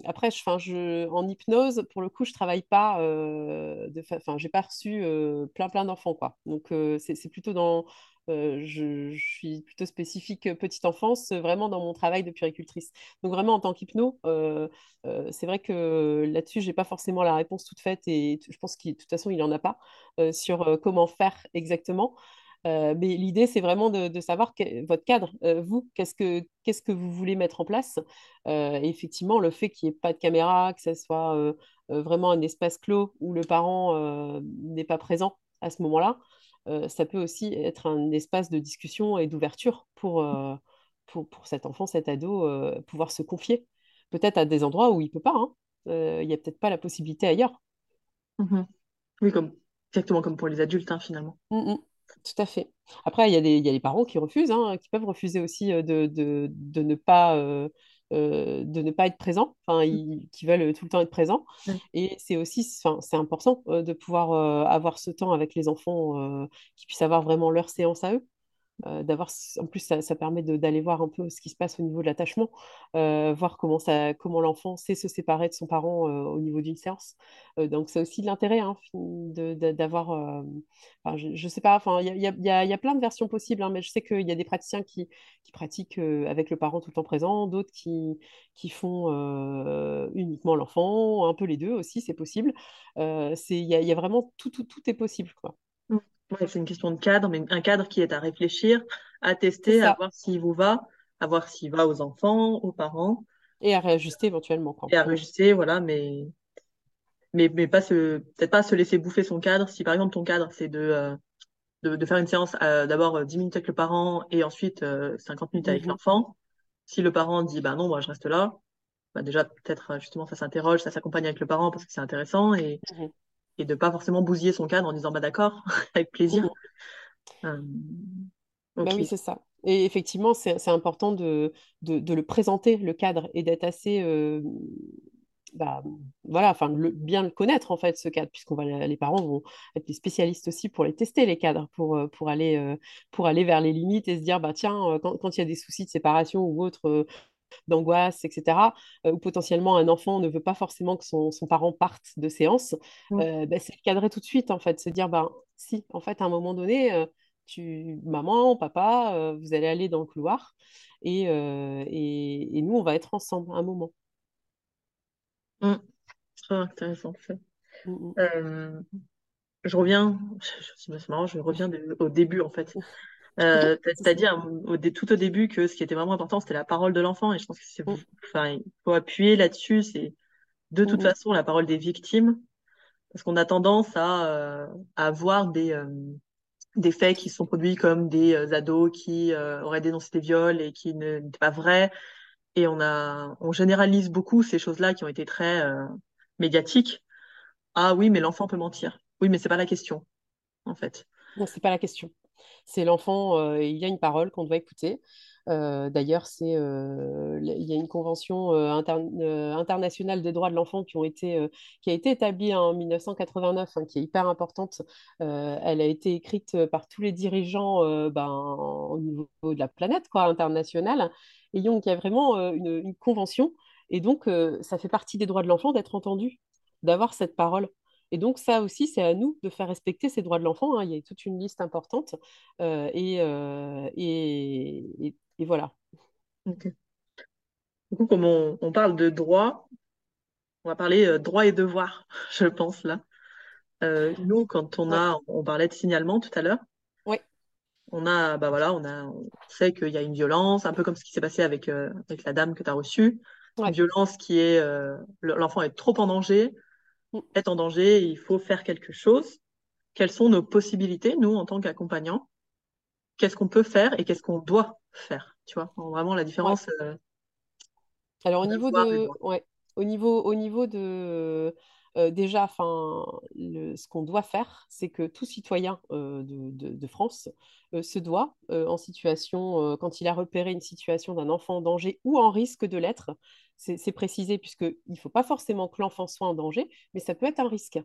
après, je, je, en hypnose, pour le coup, je travaille pas. enfin, j'ai pas reçu plein plein d'enfants, quoi. Donc, c'est plutôt dans euh, je, suis plutôt spécifique euh, petite enfance, euh, vraiment dans mon travail de puricultrice. Donc vraiment en tant qu'hypno, c'est vrai que là-dessus, j'ai pas forcément la réponse toute faite et je pense qu'il de toute façon, il n'en a pas sur comment faire exactement. mais l'idée, c'est vraiment de, savoir votre cadre, vous, qu'est-ce que, qu'est-ce que vous voulez mettre en place? et effectivement, le fait qu'il n'y ait pas de caméra, que ce soit vraiment un espace clos où le parent n'est pas présent à ce moment-là, ça peut aussi être un espace de discussion et d'ouverture pour, euh, pour, pour, cet enfant, cet ado, euh, pouvoir se confier. Peut-être à des endroits où il ne peut pas. Hein. Il n'y a peut-être pas la possibilité ailleurs. Mmh oui, comme, exactement comme pour les adultes, hein, finalement. Mmh. Tout à fait. Après, il y, a des, y a les parents qui refusent, hein, qui peuvent refuser aussi de, de, de ne pas euh, de ne pas être présent, enfin, mm. qui veulent tout le temps être présents. Et c'est aussi, c'est important euh, de pouvoir euh, avoir ce temps avec les enfants, qui puissent avoir vraiment leur séance à eux. Euh, d'avoir en plus ça, ça permet d'aller voir un peu ce qui se passe au niveau de l'attachement euh, voir comment ça comment l'enfant sait se séparer de son parent euh, au niveau d'une séance. Donc c'est aussi de l'intérêt hein, d'avoir je, ne sais pas enfin il y a, y, a, y a, plein de versions possibles hein, mais je sais qu'il y a des praticiens qui, qui pratiquent avec le parent tout le temps présent d'autres qui, qui font uniquement l'enfant un peu les deux aussi c'est possible. Il y, y a, vraiment tout, tout, tout est possible quoi c'est une question de cadre, mais un cadre qui est à réfléchir, à tester, à voir s'il vous va, à voir s'il va aux enfants, aux parents. Et à réajuster éventuellement. Et à réajuster, voilà, mais, mais, mais pas se, peut-être pas se laisser bouffer son cadre. Si par exemple ton cadre, c'est de, euh, de, faire une séance euh, d'abord 10 euh, minutes avec le parent et ensuite 50 minutes avec mhm. l'enfant, si le parent dit bah non, moi je reste là, bah déjà peut-être justement ça s'interroge, ça s'accompagne avec le parent parce que c'est intéressant et, mhm et de pas forcément bousiller son cadre en disant bah d'accord, avec plaisir. Euh, bah oui, c'est ça. Et effectivement, c'est important de, de, le présenter, le cadre, et d'être assez. Euh, bah, voilà, enfin, bien le connaître en fait, ce cadre, puisqu'on va les parents vont être les spécialistes aussi pour les tester, les cadres, pour, euh, pour, aller, pour aller vers les limites et se dire, bah tiens, quand, quand il y a des soucis de séparation ou autre, d'angoisse, etc., euh, ou potentiellement un enfant ne veut pas forcément que son, parent parte de séance, mm. euh, bah, c'est le cadrer tout de suite, en fait, se dire, ben, si, en fait, à un moment donné, euh, tu, maman, papa, vous allez aller dans le couloir, et, et, nous, on va être ensemble à un moment. Mm. Très intéressant. Mm, je reviens, c'est marrant, je reviens au début, en fait. Euh, dit au, tout au début que ce qui était vraiment important, c'était la parole de l'enfant. Et je pense que c'est, mm. enfin, il faut appuyer là-dessus. C'est de toute mm-hmm. façon la parole des victimes. Parce qu'on a tendance à, euh, à voir des, euh, des faits qui sont produits comme des euh, ados qui auraient dénoncé des viols et qui n'étaient pas vrais. Et on, a, on généralise beaucoup ces choses-là qui ont été très médiatiques. Ah oui, mais l'enfant peut mentir. Oui, mais c'est pas la question, en fait. Non, c'est pas la question. C'est l'enfant, euh, il y a une parole qu'on doit écouter. Euh, d'ailleurs, euh, il y a une convention internationale des droits de l'enfant qui, qui a été établie en 1989, hein, qui est hyper importante. elle a été écrite par tous les dirigeants ben, au niveau de la planète quoi, internationale. Et donc, il y a vraiment une, convention. Et donc, ça fait partie des droits de l'enfant d'être entendu, d'avoir cette parole. Et donc, ça aussi, c'est à nous de faire respecter ces droits de l'enfant. Hein. Il y a toute une liste importante. Euh, euh, et, et, voilà. Du coup, comme on, parle de droits, on va parler euh, droits et devoirs, je pense, là. nous, quand on a, on parlait de signalement tout à l'heure. Oui. On a, bah voilà, on a, on sait qu'il y a une violence, un peu comme ce qui s'est passé avec, avec la dame que tu as reçue. Une violence qui est, l'enfant est trop en danger, est en danger, il faut faire quelque chose. Quelles sont nos possibilités, nous, en tant qu'accompagnants? Qu'est-ce qu'on peut faire et qu'est-ce qu'on doit faire? Tu vois, vraiment la différence. Euh, Alors au niveau de, ouais, au niveau, au niveau de, euh, déjà, enfin, ce qu'on doit faire, c'est que tout citoyen euh, de, France se doit, en situation, quand il a repéré une situation d'un enfant en danger ou en risque de l'être, c'est précisé, puisqu'il ne faut pas forcément que l'enfant soit en danger, mais ça peut être un risque.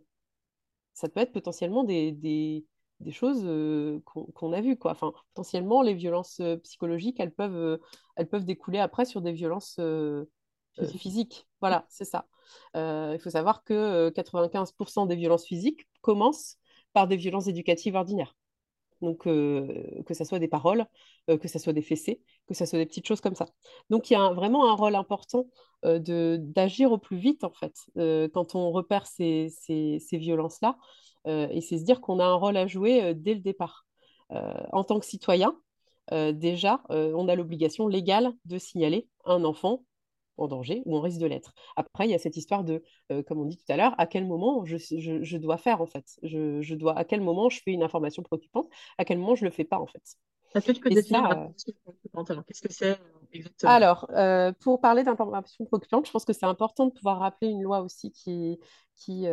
Ça peut être potentiellement des, des, des choses euh, qu'on a vues. Quoi. Enfin, potentiellement, les violences psychologiques, elles peuvent, elles peuvent découler après sur des violences physiques. Voilà, c'est ça. il faut savoir que 95% des violences physiques commencent par des violences éducatives ordinaires. Donc, que ce soit des paroles, que ce soit des fessées, que ce soit des petites choses comme ça. Donc, il y a vraiment un rôle important d'agir au plus vite, en fait, quand on repère ces, ces, ces violences-là. et c'est se dire qu'on a un rôle à jouer dès le départ. en tant que citoyen, déjà, on a l'obligation légale de signaler un enfant en danger ou en risque de l'être. Après, il y a cette histoire de, euh, comme on dit tout à l'heure, à quel moment je, dois faire en fait? Je, dois, à quel moment je fais une information préoccupante, à quel moment je le fais pas en fait? Est-ce que tu peux définir euh, Qu'est-ce que c'est exactement? Alors, euh, pour parler d'information préoccupante, je pense que c'est important de pouvoir rappeler une loi aussi qui, qui,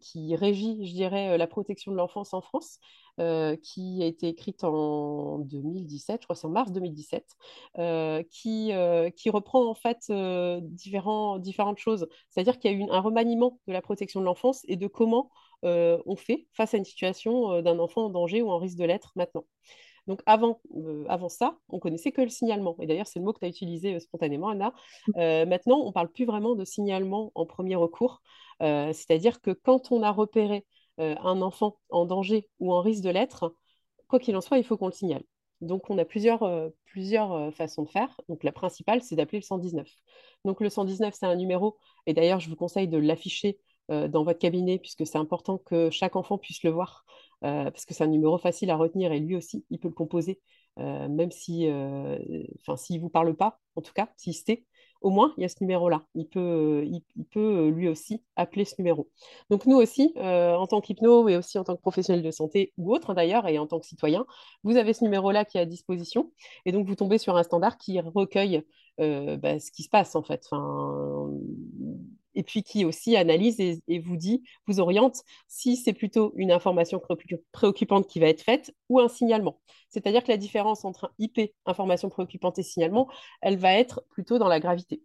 qui régit, je dirais, la protection de l'enfance en France, euh, qui a été écrite en 2017, je crois c'est en mars 2017, euh, qui, euh, qui reprend en fait différents, différentes choses. C'est-à-dire qu'il y a eu un remaniement de la protection de l'enfance et de comment on fait face à une situation d'un enfant en danger ou en risque de l'être maintenant. Donc avant, ça, on connaissait que le signalement. Et d'ailleurs, c'est le mot que tu as utilisé spontanément, Anna. maintenant, on ne parle plus vraiment de signalement en premier recours. C'est-à-dire que quand on a repéré un enfant en danger ou en risque de l'être, quoi qu'il en soit, il faut qu'on le signale. Donc, on a plusieurs, façons de faire. Donc, la principale, c'est d'appeler le 119. Donc, le 119, c'est un numéro, et d'ailleurs, je vous conseille de l'afficher dans votre cabinet, puisque c'est important que chaque enfant puisse le voir, parce que c'est un numéro facile à retenir, et lui aussi, il peut le composer, même si, enfin, s'il vous parle pas, en tout cas, s'il se au moins, il y a ce numéro-là. Il peut, euh, il, peut euh, lui aussi appeler ce numéro. Donc nous aussi, euh, en tant qu'hypno et aussi en tant que professionnel de santé ou autre d'ailleurs, et en tant que citoyen, vous avez ce numéro-là qui est à disposition. Et donc vous tombez sur un standard qui recueille bah, ce qui se passe en fait. Et puis qui aussi analyse et, vous dit, vous oriente si c'est plutôt une information préoccupante qui va être faite ou un signalement. C'est-à-dire que la différence entre IP, information préoccupante, et signalement, elle va être plutôt dans la gravité.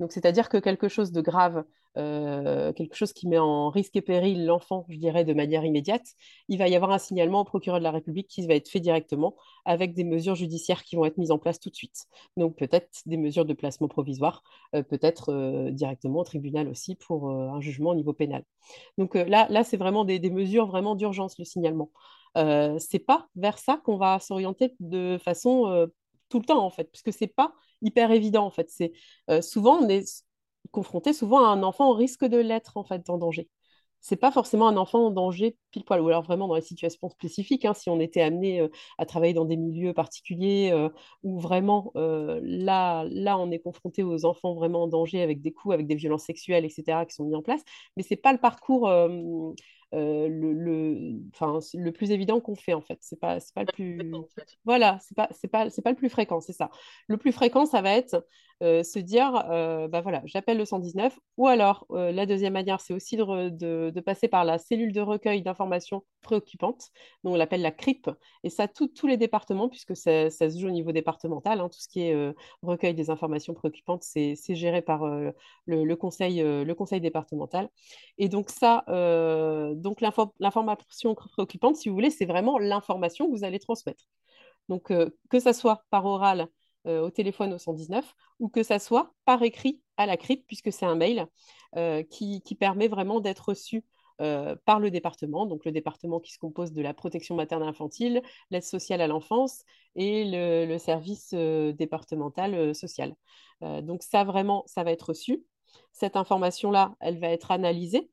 Donc, c'est-à-dire que quelque chose de grave, euh, quelque chose qui met en risque et péril l'enfant, je dirais, de manière immédiate, il va y avoir un signalement au procureur de la République qui va être fait directement avec des mesures judiciaires qui vont être mises en place tout de suite. Donc, peut-être des mesures de placement provisoire, euh, peut-être euh, directement au tribunal aussi pour un jugement au niveau pénal. Donc, là, c'est vraiment des, des, mesures vraiment d'urgence, le signalement. c'est pas vers ça qu'on va s'orienter de façon tout le temps, en fait, puisque c'est pas hyper évident, en fait. C'est euh, souvent, on est confronté souvent à un enfant au risque de l'être, en fait, en danger. c'est pas forcément un enfant en danger pile poil, ou alors vraiment dans les situations spécifiques, hein, si on était amené euh, à travailler dans des milieux particuliers euh, où vraiment là, là, on est confronté aux enfants vraiment en danger avec des coups, avec des violences sexuelles, etc., qui sont mis en place. Mais c'est pas le parcours euh, le, le, le plus évident qu'on fait en fait. C'est pas, pas le plus. Voilà, c'est pas, c'est pas, c'est pas le plus fréquent, c'est ça. Le plus fréquent, ça va être euh, se dire, euh, bah voilà, j'appelle le 119. Ou alors, la deuxième manière, c'est aussi de, passer par la cellule de recueil d'informations préoccupantes, donc on l'appelle la CRIP. Et ça, tous les départements, puisque ça, se joue au niveau départemental, hein, tout ce qui est recueil des informations préoccupantes, c'est, géré par le, conseil, le conseil départemental. Et donc ça, donc l'information préoccupante, si vous voulez, c'est vraiment l'information que vous allez transmettre. Donc euh, que ça soit par oral euh, au téléphone au 119 ou que ça soit par écrit à la CRIP, puisque c'est un mail euh, qui, permet vraiment d'être reçu par le département, donc le département qui se compose de la protection maternelle infantile, l'aide sociale à l'enfance et le, service départemental social. donc ça vraiment, ça va être reçu. Cette information-là, elle va être analysée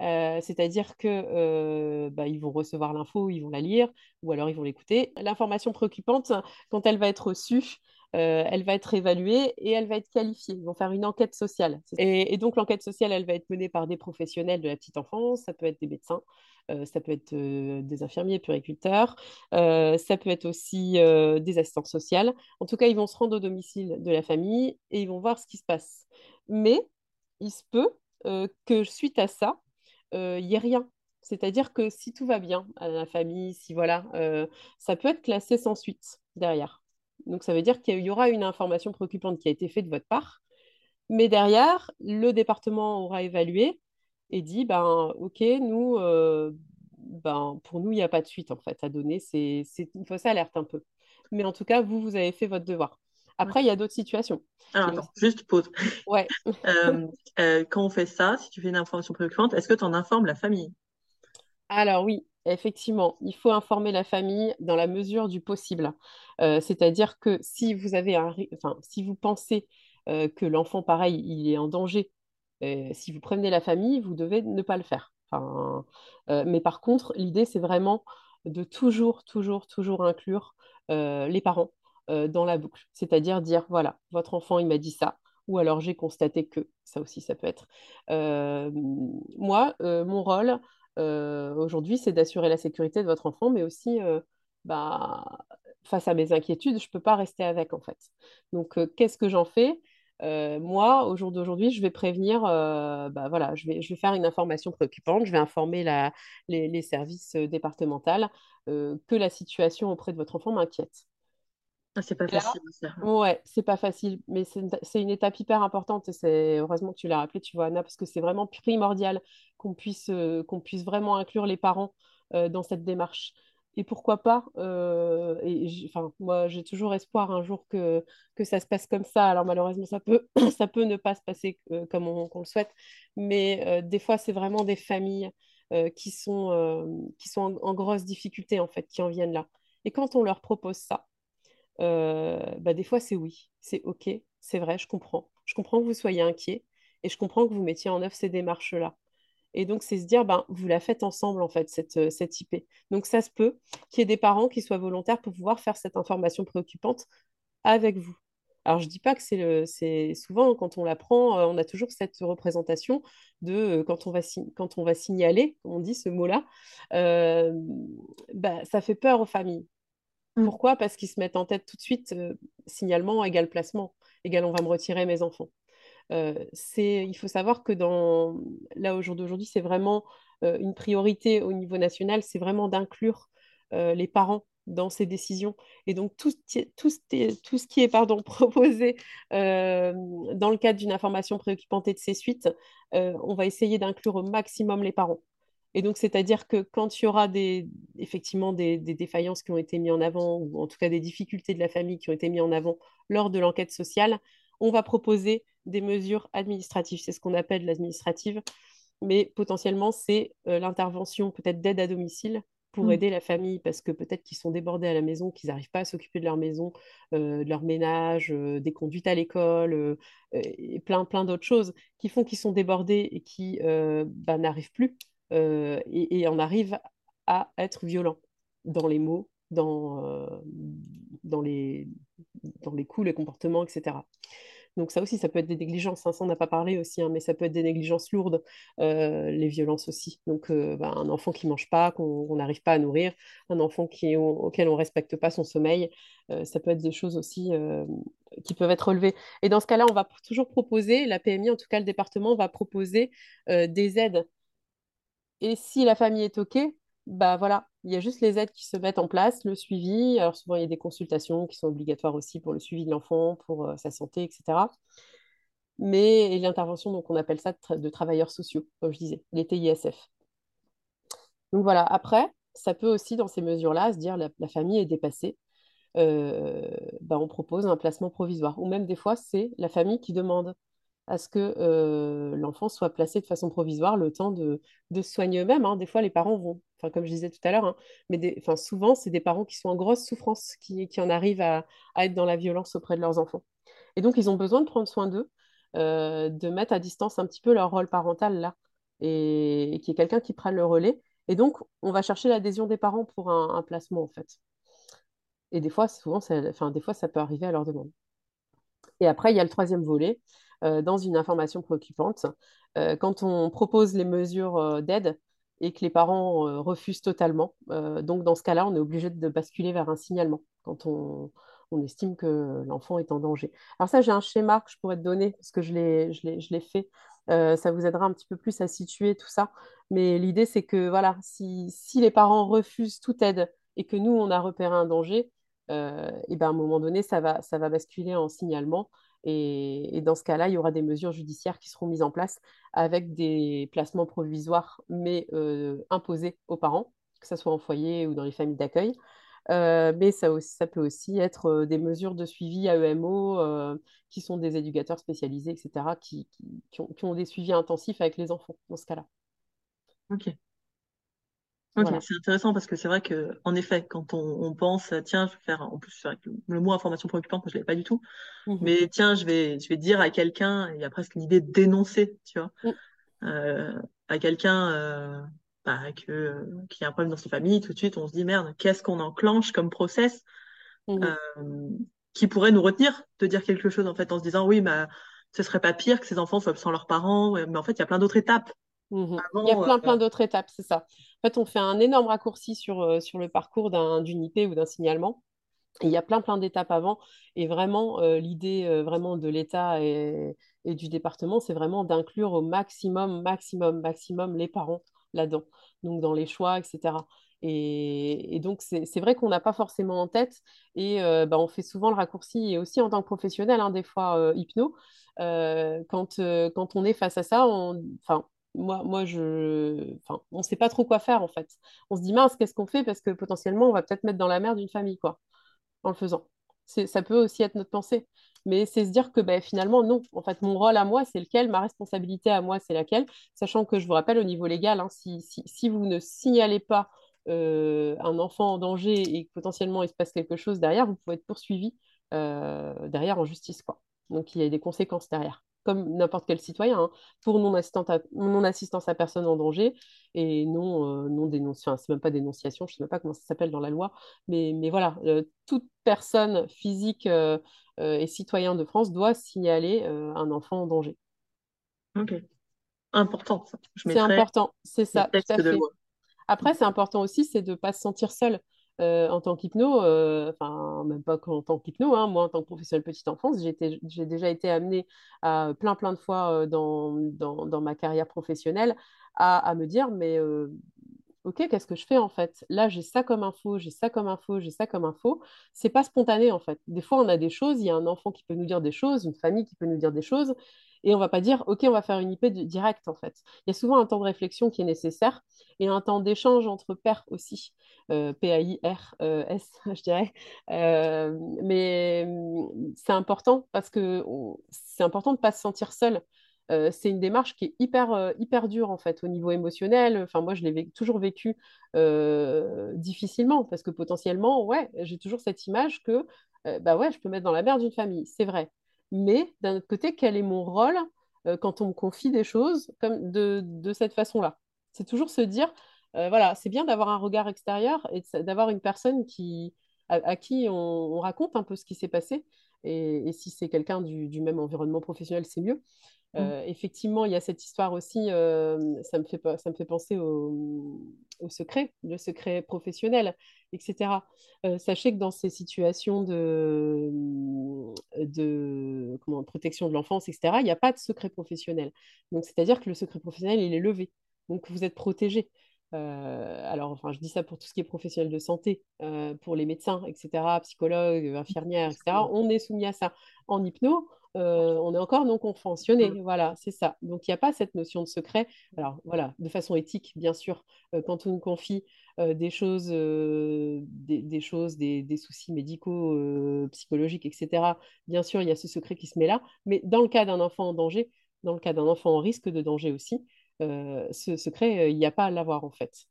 euh, c'est-à-dire que euh, bah, ils vont recevoir l'info, ils vont la lire, ou alors ils vont l'écouter. L'information préoccupante, quand elle va être reçue, euh, elle va être évaluée et elle va être qualifiée. Ils vont faire une enquête sociale. Et, donc l'enquête sociale, elle va être menée par des professionnels de la petite enfance, ça peut être des médecins, ça peut être des infirmiers, puriculteurs, ça peut être aussi des assistantes sociales. En tout cas, ils vont se rendre au domicile de la famille et ils vont voir ce qui se passe. Mais il se peut que suite à ça, il euh, n'y ait rien. C'est-à-dire que si tout va bien à la famille, si voilà, euh, ça peut être classé sans suite derrière. Donc ça veut dire qu'il y aura une information préoccupante qui a été faite de votre part, mais derrière, le département aura évalué et dit, ben ok, nous, euh, ben, pour nous, il n'y a pas de suite en fait à donner. C'est, une fausse alerte un peu. Mais en tout cas, vous, vous avez fait votre devoir. Après, il y a d'autres situations. Alors, attends, juste pause. Ouais. Euh, euh, quand on fait ça, si tu fais une information préoccupante, est-ce que tu en informes la famille? Alors oui, effectivement, il faut informer la famille dans la mesure du possible. Euh, c'est-à-dire que si vous avez un, enfin, si vous pensez que l'enfant, pareil, il est en danger, si vous prévenez la famille, vous devez ne pas le faire. Enfin, mais par contre, l'idée, c'est vraiment de toujours, toujours, toujours inclure les parents euh, dans la boucle. C'est-à-dire dire, voilà, votre enfant, il m'a dit ça, ou alors j'ai constaté que, ça aussi, ça peut être. Euh, moi, euh, mon rôle aujourd'hui, c'est d'assurer la sécurité de votre enfant, mais aussi, bah, face à mes inquiétudes, je ne peux pas rester avec, en fait. Donc, qu'est-ce que j'en fais? Moi, au jour d'aujourd'hui, je vais prévenir, bah, voilà, je vais, faire une information préoccupante, je vais informer les, les, services départementaux que la situation auprès de votre enfant m'inquiète. Ah, c'est pas facile. Ça. Ouais, c'est pas facile, mais c'est une, étape hyper importante et c'est heureusement que tu l'as rappelé, tu vois, Anna, parce que c'est vraiment primordial qu'on puisse, euh, qu'on puisse vraiment inclure les parents euh, dans cette démarche. Et pourquoi pas euh, et enfin, Moi, j'ai toujours espoir un jour que, que ça se passe comme ça. Alors malheureusement, ça peut, ça peut ne pas se passer comme on, le souhaite, mais des fois, c'est vraiment des familles qui sont, qui sont en grosse difficulté, en fait, qui en viennent là. Et quand on leur propose ça, bah, des fois c'est oui, c'est ok, c'est vrai, je comprends. Je comprends que vous soyez inquiet et je comprends que vous mettiez en œuvre ces démarches-là. Et donc, c'est se dire, ben, vous la faites ensemble, en fait, cette, euh, cette IP. Donc, ça se peut qu'il y ait des parents qui soient volontaires pour pouvoir faire cette information préoccupante avec vous. Alors, je ne dis pas que c'est c'est souvent, quand on l'apprend, euh, on a toujours cette représentation de quand, on va quand on va signaler, on dit ce mot-là, bah, ça fait peur aux familles. Pourquoi? Parce qu'ils se mettent en tête tout de suite euh, signalement égal placement, égal on va me retirer mes enfants. Euh, il faut savoir que dans, là au jour d'aujourd'hui, c'est vraiment euh, une priorité au niveau national, c'est vraiment d'inclure les parents dans ces décisions. Et donc tout, ce qui est proposé dans le cadre d'une information préoccupante et de ses suites, on va essayer d'inclure au maximum les parents. Et donc, c'est-à-dire que quand il y aura des, effectivement des, défaillances qui ont été mises en avant, ou en tout cas des difficultés de la famille qui ont été mises en avant lors de l'enquête sociale, on va proposer des mesures administratives. C'est ce qu'on appelle l'administrative, mais potentiellement, c'est euh, l'intervention peut-être d'aide à domicile pour mmh. aider la famille, parce que peut-être qu'ils sont débordés à la maison, qu'ils n'arrivent pas à s'occuper de leur maison, euh, de leur ménage, euh, des conduites à l'école, et plein, plein d'autres choses qui font qu'ils sont débordés et qui bah, n'arrivent plus et, on arrive à être violent dans les mots, dans, dans, les, coups, les comportements, etc. Donc ça aussi, ça peut être des négligences. Hein. Ça, on n'a pas parlé aussi, hein, mais ça peut être des négligences lourdes, euh, les violences aussi. Donc euh, bah, un enfant qui mange pas, qu'on n'arrive pas à nourrir, un enfant qui, auquel on respecte pas son sommeil, euh, ça peut être des choses aussi qui peuvent être relevées. Et dans ce cas-là, on va toujours proposer, la PMI, en tout cas le département, va proposer des aides. Et si la famille est OK, bah voilà, il y a juste les aides qui se mettent en place, le suivi. Alors souvent, il y a des consultations qui sont obligatoires aussi pour le suivi de l'enfant, pour euh, sa santé, etc. Mais l'intervention, donc on appelle ça de, travailleurs sociaux, comme je disais, les TISF. Donc voilà, après, ça peut aussi, dans ces mesures-là, se dire la, la famille est dépassée. Euh, bah, on propose un placement provisoire. Ou même des fois, c'est la famille qui demande à ce que euh, l'enfant soit placé de façon provisoire le temps de, de se soigner eux-mêmes. Hein. Des fois, les parents vont, enfin, comme je disais tout à l'heure, hein, mais souvent, c'est des parents qui sont en grosse souffrance, qui, qui en arrivent à, à, être dans la violence auprès de leurs enfants. Et donc, ils ont besoin de prendre soin d'eux, euh, de mettre à distance un petit peu leur rôle parental là, et, qu'il y ait quelqu'un qui prenne le relais. Et donc, on va chercher l'adhésion des parents pour un, placement, en fait. Et des fois, souvent, enfin, des fois, ça peut arriver à leur demande. Et après, il y a le troisième volet, dans une information préoccupante. Euh, quand on propose les mesures euh, d'aide et que les parents refusent totalement, donc dans ce cas-là, on est obligé de basculer vers un signalement quand on, estime que l'enfant est en danger. Alors ça, j'ai un schéma que je pourrais te donner parce que je l'ai fait. ça vous aidera un petit peu plus à situer tout ça. Mais l'idée, c'est que voilà, si, si, les parents refusent toute aide et que nous, on a repéré un danger, et ben, à un moment donné, ça va, ça va basculer en signalement. Et, dans ce cas-là, il y aura des mesures judiciaires qui seront mises en place avec des placements provisoires, mais euh, imposés aux parents, que ce soit en foyer ou dans les familles d'accueil. Euh, mais ça, peut aussi être euh, des mesures de suivi AEMO qui sont des éducateurs spécialisés, etc., qui, qui, ont, qui, ont, des suivis intensifs avec les enfants dans ce cas-là. Ok. Ok, c'est intéressant parce que c'est vrai que, en effet, quand on, pense, tiens, je vais faire, en plus, le, mot information préoccupante, je ne l'avais pas du tout, mmh mais tiens, je vais, je vais dire à quelqu'un, il y a presque l'idée de dénoncer, tu vois, mmh. euh, à quelqu'un euh, bah, que, euh, qui a un problème dans sa famille, tout de suite, on se dit, merde, qu'est-ce qu'on enclenche comme process mmh qui pourrait nous retenir de dire quelque chose, en fait, en se disant, oui, bah, ce serait pas pire que ces enfants soient sans leurs parents, mais en fait, il y a plein d'autres étapes. Mmh il y a plein, plein d'autres étapes, c'est ça. En fait, on fait un énorme raccourci sur, euh, le parcours d'une IP ou d'un signalement. il y a plein, plein d'étapes avant. Et vraiment, euh, l'idée euh, vraiment de l'État et, du département, c'est vraiment d'inclure au maximum, maximum, maximum les parents là-dedans. Donc, dans les choix, etc. Et, donc, c'est vrai qu'on n'a pas forcément en tête. Et bah, on fait souvent le raccourci, et aussi en tant que professionnel, hein, des fois hypno. quand, quand on est face à ça, on, moi, moi je... enfin, on ne sait pas trop quoi faire en fait. On se dit mince, qu'est-ce qu'on fait? Parce que potentiellement on va peut-être mettre dans la merde une famille quoi, en le faisant. Ça peut aussi être notre pensée. Mais c'est se dire que ben, finalement, non. En fait, mon rôle à moi, c'est lequel, ma responsabilité à moi, c'est laquelle? Sachant que je vous rappelle, au niveau légal, hein, si, vous ne signalez pas euh, un enfant en danger et que potentiellement il se passe quelque chose derrière, vous pouvez être poursuivi euh, derrière en justice. Quoi. Donc il y a des conséquences derrière comme n'importe quel citoyen, hein, pour non-assistance à, personne en danger et non, euh, non dénonciation. Enfin, c'est même pas dénonciation, je ne sais même pas comment ça s'appelle dans la loi, mais, mais voilà, euh, toute personne physique euh, et citoyen de France doit signaler un enfant en danger. Ok. Important, ça. C'est important, c'est ça, tout à fait. Après, c'est important aussi, c'est de ne pas se sentir seul. Euh, en tant qu'hypno, euh, enfin, même pas qu'en tant qu'hypno, hein, moi, en tant que professionnel petite enfance, j'ai déjà été amenée à, plein, plein de fois euh, dans, ma carrière professionnelle à, à me dire, mais ok, qu'est-ce que je fais en fait? Là, j'ai ça comme info, j'ai ça comme info, j'ai ça comme info. C'est pas spontané en fait. Des fois, on a des choses, il y a un enfant qui peut nous dire des choses, une famille qui peut nous dire des choses, et on va pas dire, OK, on va faire une IP directe, en fait. Il y a souvent un temps de réflexion qui est nécessaire et un temps d'échange entre pairs aussi. Euh, P-A-I-R-S, je dirais. Euh, mais hum, c'est important parce que c'est important de ne pas se sentir seul. Euh, c'est une démarche qui est hyper, hyper dure en fait au niveau émotionnel. Enfin, moi, je l'ai toujours vécu difficilement parce que potentiellement, ouais, j'ai toujours cette image que bah ouais, je peux mettre dans la merde d'une famille, c'est vrai. Mais d'un autre côté, quel est mon rôle euh, quand on me confie des choses comme de, cette façon-là? C'est toujours se dire, voilà, c'est bien d'avoir un regard extérieur et d'avoir une personne qui, à, qui on, raconte un peu ce qui s'est passé. Et, si c'est quelqu'un du, même environnement professionnel, c'est mieux. Euh, effectivement, il y a cette histoire aussi, euh, ça, me fait, ça me fait penser au, secret, le secret professionnel, etc. Euh, sachez que dans ces situations de, de comment, protection de l'enfance, etc., il n'y a pas de secret professionnel. Donc, c'est-à-dire que le secret professionnel, il est levé. Donc, vous êtes protégé. alors, enfin, je dis ça pour tout ce qui est professionnel de santé, pour les médecins, etc., psychologues, infirmières, etc., on est soumis à ça. En hypno, euh, on est encore non conventionné. Mm. Voilà, c'est ça. Donc, il n'y a pas cette notion de secret. Alors, voilà, de façon éthique, bien sûr, euh, quand on nous confie euh, des choses, des, choses, des, soucis médicaux, psychologiques, etc., bien sûr, il y a ce secret qui se met là. Mais dans le cas d'un enfant en danger, dans le cas d'un enfant en risque de danger aussi, ce secret, il n'y a pas à l'avoir, en fait.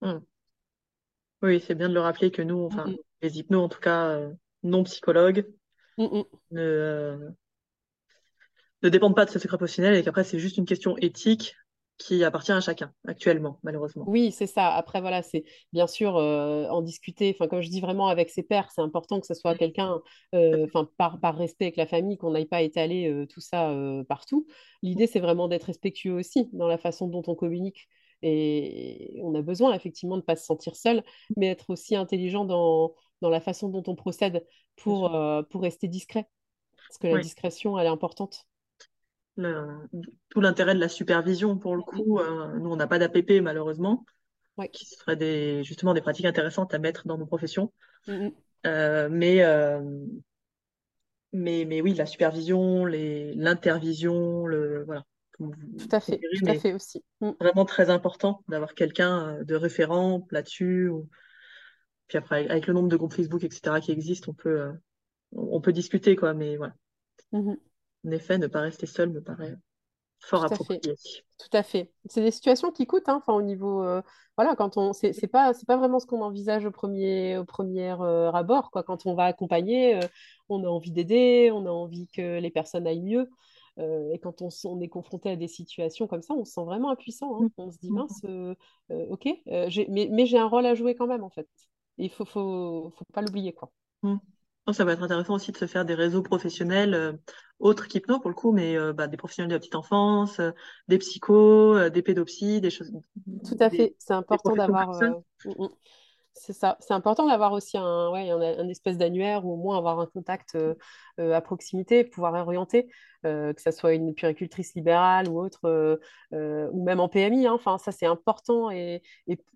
Mm. Oui, c'est bien de le rappeler que nous, enfin, mm, les hypnos, en tout cas, non psychologues, Mm, mm. Euh, ne, dépendent pas de ce secret professionnel et qu'après, c'est juste une question éthique qui appartient à chacun actuellement, malheureusement. Oui, c'est ça. Après, voilà, c'est bien sûr euh, en discuter. Enfin, comme je dis vraiment avec ses pairs, c'est important que ce soit quelqu'un, euh, enfin, par, par, respect avec la famille, qu'on n'aille pas étaler tout ça partout. L'idée, c'est vraiment d'être respectueux aussi dans la façon dont on communique. Et on a besoin effectivement de ne pas se sentir seul, mais être aussi intelligent dans, dans la façon dont on procède pour, euh, pour rester discret. Parce que la discrétion, elle est importante. tout l'intérêt de la supervision, pour le coup, euh, nous, on n'a pas d'APP, malheureusement, qui seraient des, justement des pratiques intéressantes à mettre dans nos professions. Euh, mais, mais, mais oui, la supervision, l'intervision, le, voilà. Tout à fait, tout à fait aussi. Mm. Vraiment très important d'avoir quelqu'un de référent là-dessus. Ou puis après, avec le nombre de groupes Facebook, etc., qui existent, on peut, euh, on peut discuter, quoi. Mais voilà. Mhm. En effet, ne pas rester seul me paraît fort approprié. Tout à fait. C'est des situations qui coûtent, hein, enfin, au niveau. Euh, voilà, quand on. C'est pas, pas vraiment ce qu'on envisage au premier, au premier euh, abord, quoi. Quand on va accompagner, on a envie d'aider, on a envie que les personnes aillent mieux. et quand on, on, est confronté à des situations comme ça, on se sent vraiment impuissant. Hein. Mm. On se dit, mince, ok, mais, mais j'ai un rôle à jouer quand même, en fait. Il faut, faut, faut pas l'oublier, quoi. Mmh. Ça va être intéressant aussi de se faire des réseaux professionnels euh, autres qu'hypno pour le coup, mais euh, bah, des professionnels de la petite enfance, euh, des psychos, des pédopsies, des choses. Tout à fait, c'est important d'avoir. C'est ça. C'est important d'avoir aussi un, ouais, un, espèce d'annuaire ou au moins avoir un contact à proximité, pouvoir orienter, euh, que ce soit une puricultrice libérale ou autre, ou même en PMI. Hein. Enfin, ça, c'est important. Et,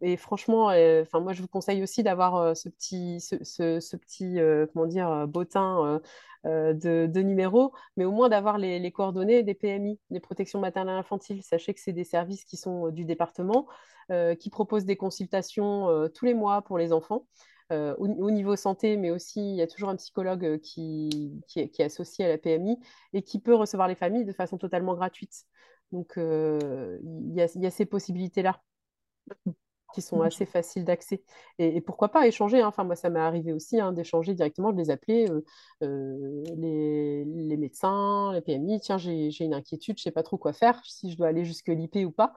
et, franchement, enfin, moi, je vous conseille aussi d'avoir ce petit, ce, petit comment dire, bottin de, numéros, mais au moins d'avoir les, coordonnées des PMI, des protections maternelles infantiles. Sachez que c'est des services qui sont du département. Euh, qui propose des consultations euh, tous les mois pour les enfants. Euh, au, niveau santé, mais aussi il y a toujours un psychologue qui, qui, est, associé à la PMI et qui peut recevoir les familles de façon totalement gratuite. Donc il y, a, ces possibilités-là qui sont assez faciles d'accès. Et, pourquoi pas échanger hein. Enfin, moi, ça m'est arrivé aussi hein, d'échanger directement, de les appeler, euh, euh, les, médecins, les PMI. Tiens, j'ai une inquiétude, je ne sais pas trop quoi faire, si je dois aller jusque l'IP ou pas.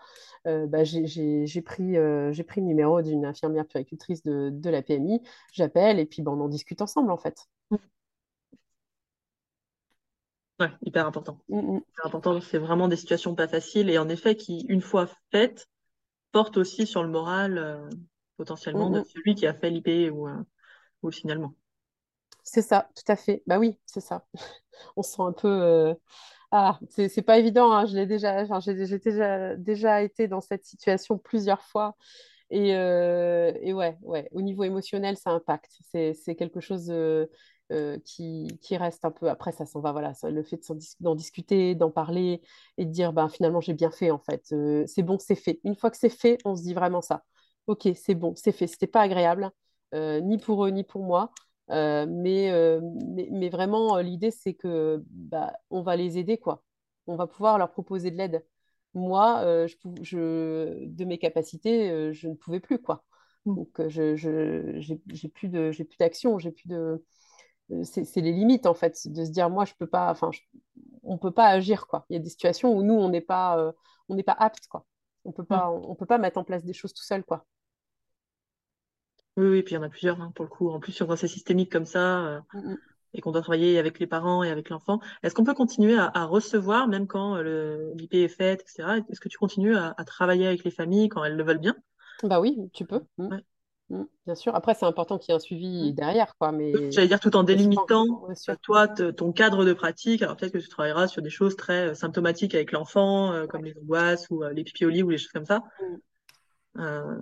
Euh, bah, j'ai pris, pris le numéro d'une infirmière puricultrice de, de la PMI, j'appelle et puis ben, on en discute ensemble, en fait. Ouais, hyper important. Mm, mm. Hyper important, c'est vraiment des situations pas faciles et en effet qui, une fois faites, porte aussi sur le moral euh, potentiellement de celui qui a fait l'IP ou, euh, ou, le signalement. C'est ça, tout à fait. Bah oui, c'est ça. On se sent un peu. Euh, ah, c'est pas évident. Hein. Je l'ai déjà, j'ai déjà, déjà été dans cette situation plusieurs fois. Et, et, ouais, ouais, au niveau émotionnel, ça impacte. C'est quelque chose euh, qui, qui, reste un peu. Après, ça s'en va, voilà, le fait d'en discuter, d'en parler et de dire, ben, finalement, j'ai bien fait, en fait. Euh, c'est bon, c'est fait. Une fois que c'est fait, on se dit vraiment ça. Ok, c'est bon, c'est fait. C'était pas agréable, euh, ni pour eux, ni pour moi. mais, mais, vraiment, l'idée, c'est que bah, on va les aider, quoi. On va pouvoir leur proposer de l'aide. Moi, je, je, de mes capacités, je ne pouvais plus, quoi. Mmh. Donc, je, je, j'ai plus d'action, j'ai plus de c'est les limites en fait de se dire moi je peux pas enfin on peut pas agir, quoi. Il y a des situations où nous, on n'est pas, on n'est pas apte, quoi. On peut pas, on, peut pas mettre en place des choses tout seul, quoi. Oui, oui, puis il y en a plusieurs, hein, pour le coup. En plus, quand c'est systémique comme ça, mm, mm. et qu'on doit travailler avec les parents et avec l'enfant, est-ce qu'on peut continuer à, recevoir, même quand l'IP est fait, etc. Est-ce que tu continues à, travailler avec les familles quand elles le veulent bien? Bah oui, tu peux. Mm. Mm, bien sûr. Après, c'est important qu'il y ait un suivi mm. derrière, quoi. Mais j'allais dire tout en délimitant toi ton cadre de pratique. Alors peut-être que tu travailleras sur des choses très euh, symptomatiques avec l'enfant, euh, comme les angoisses ou euh, les pipiolis ou les choses comme ça, mm.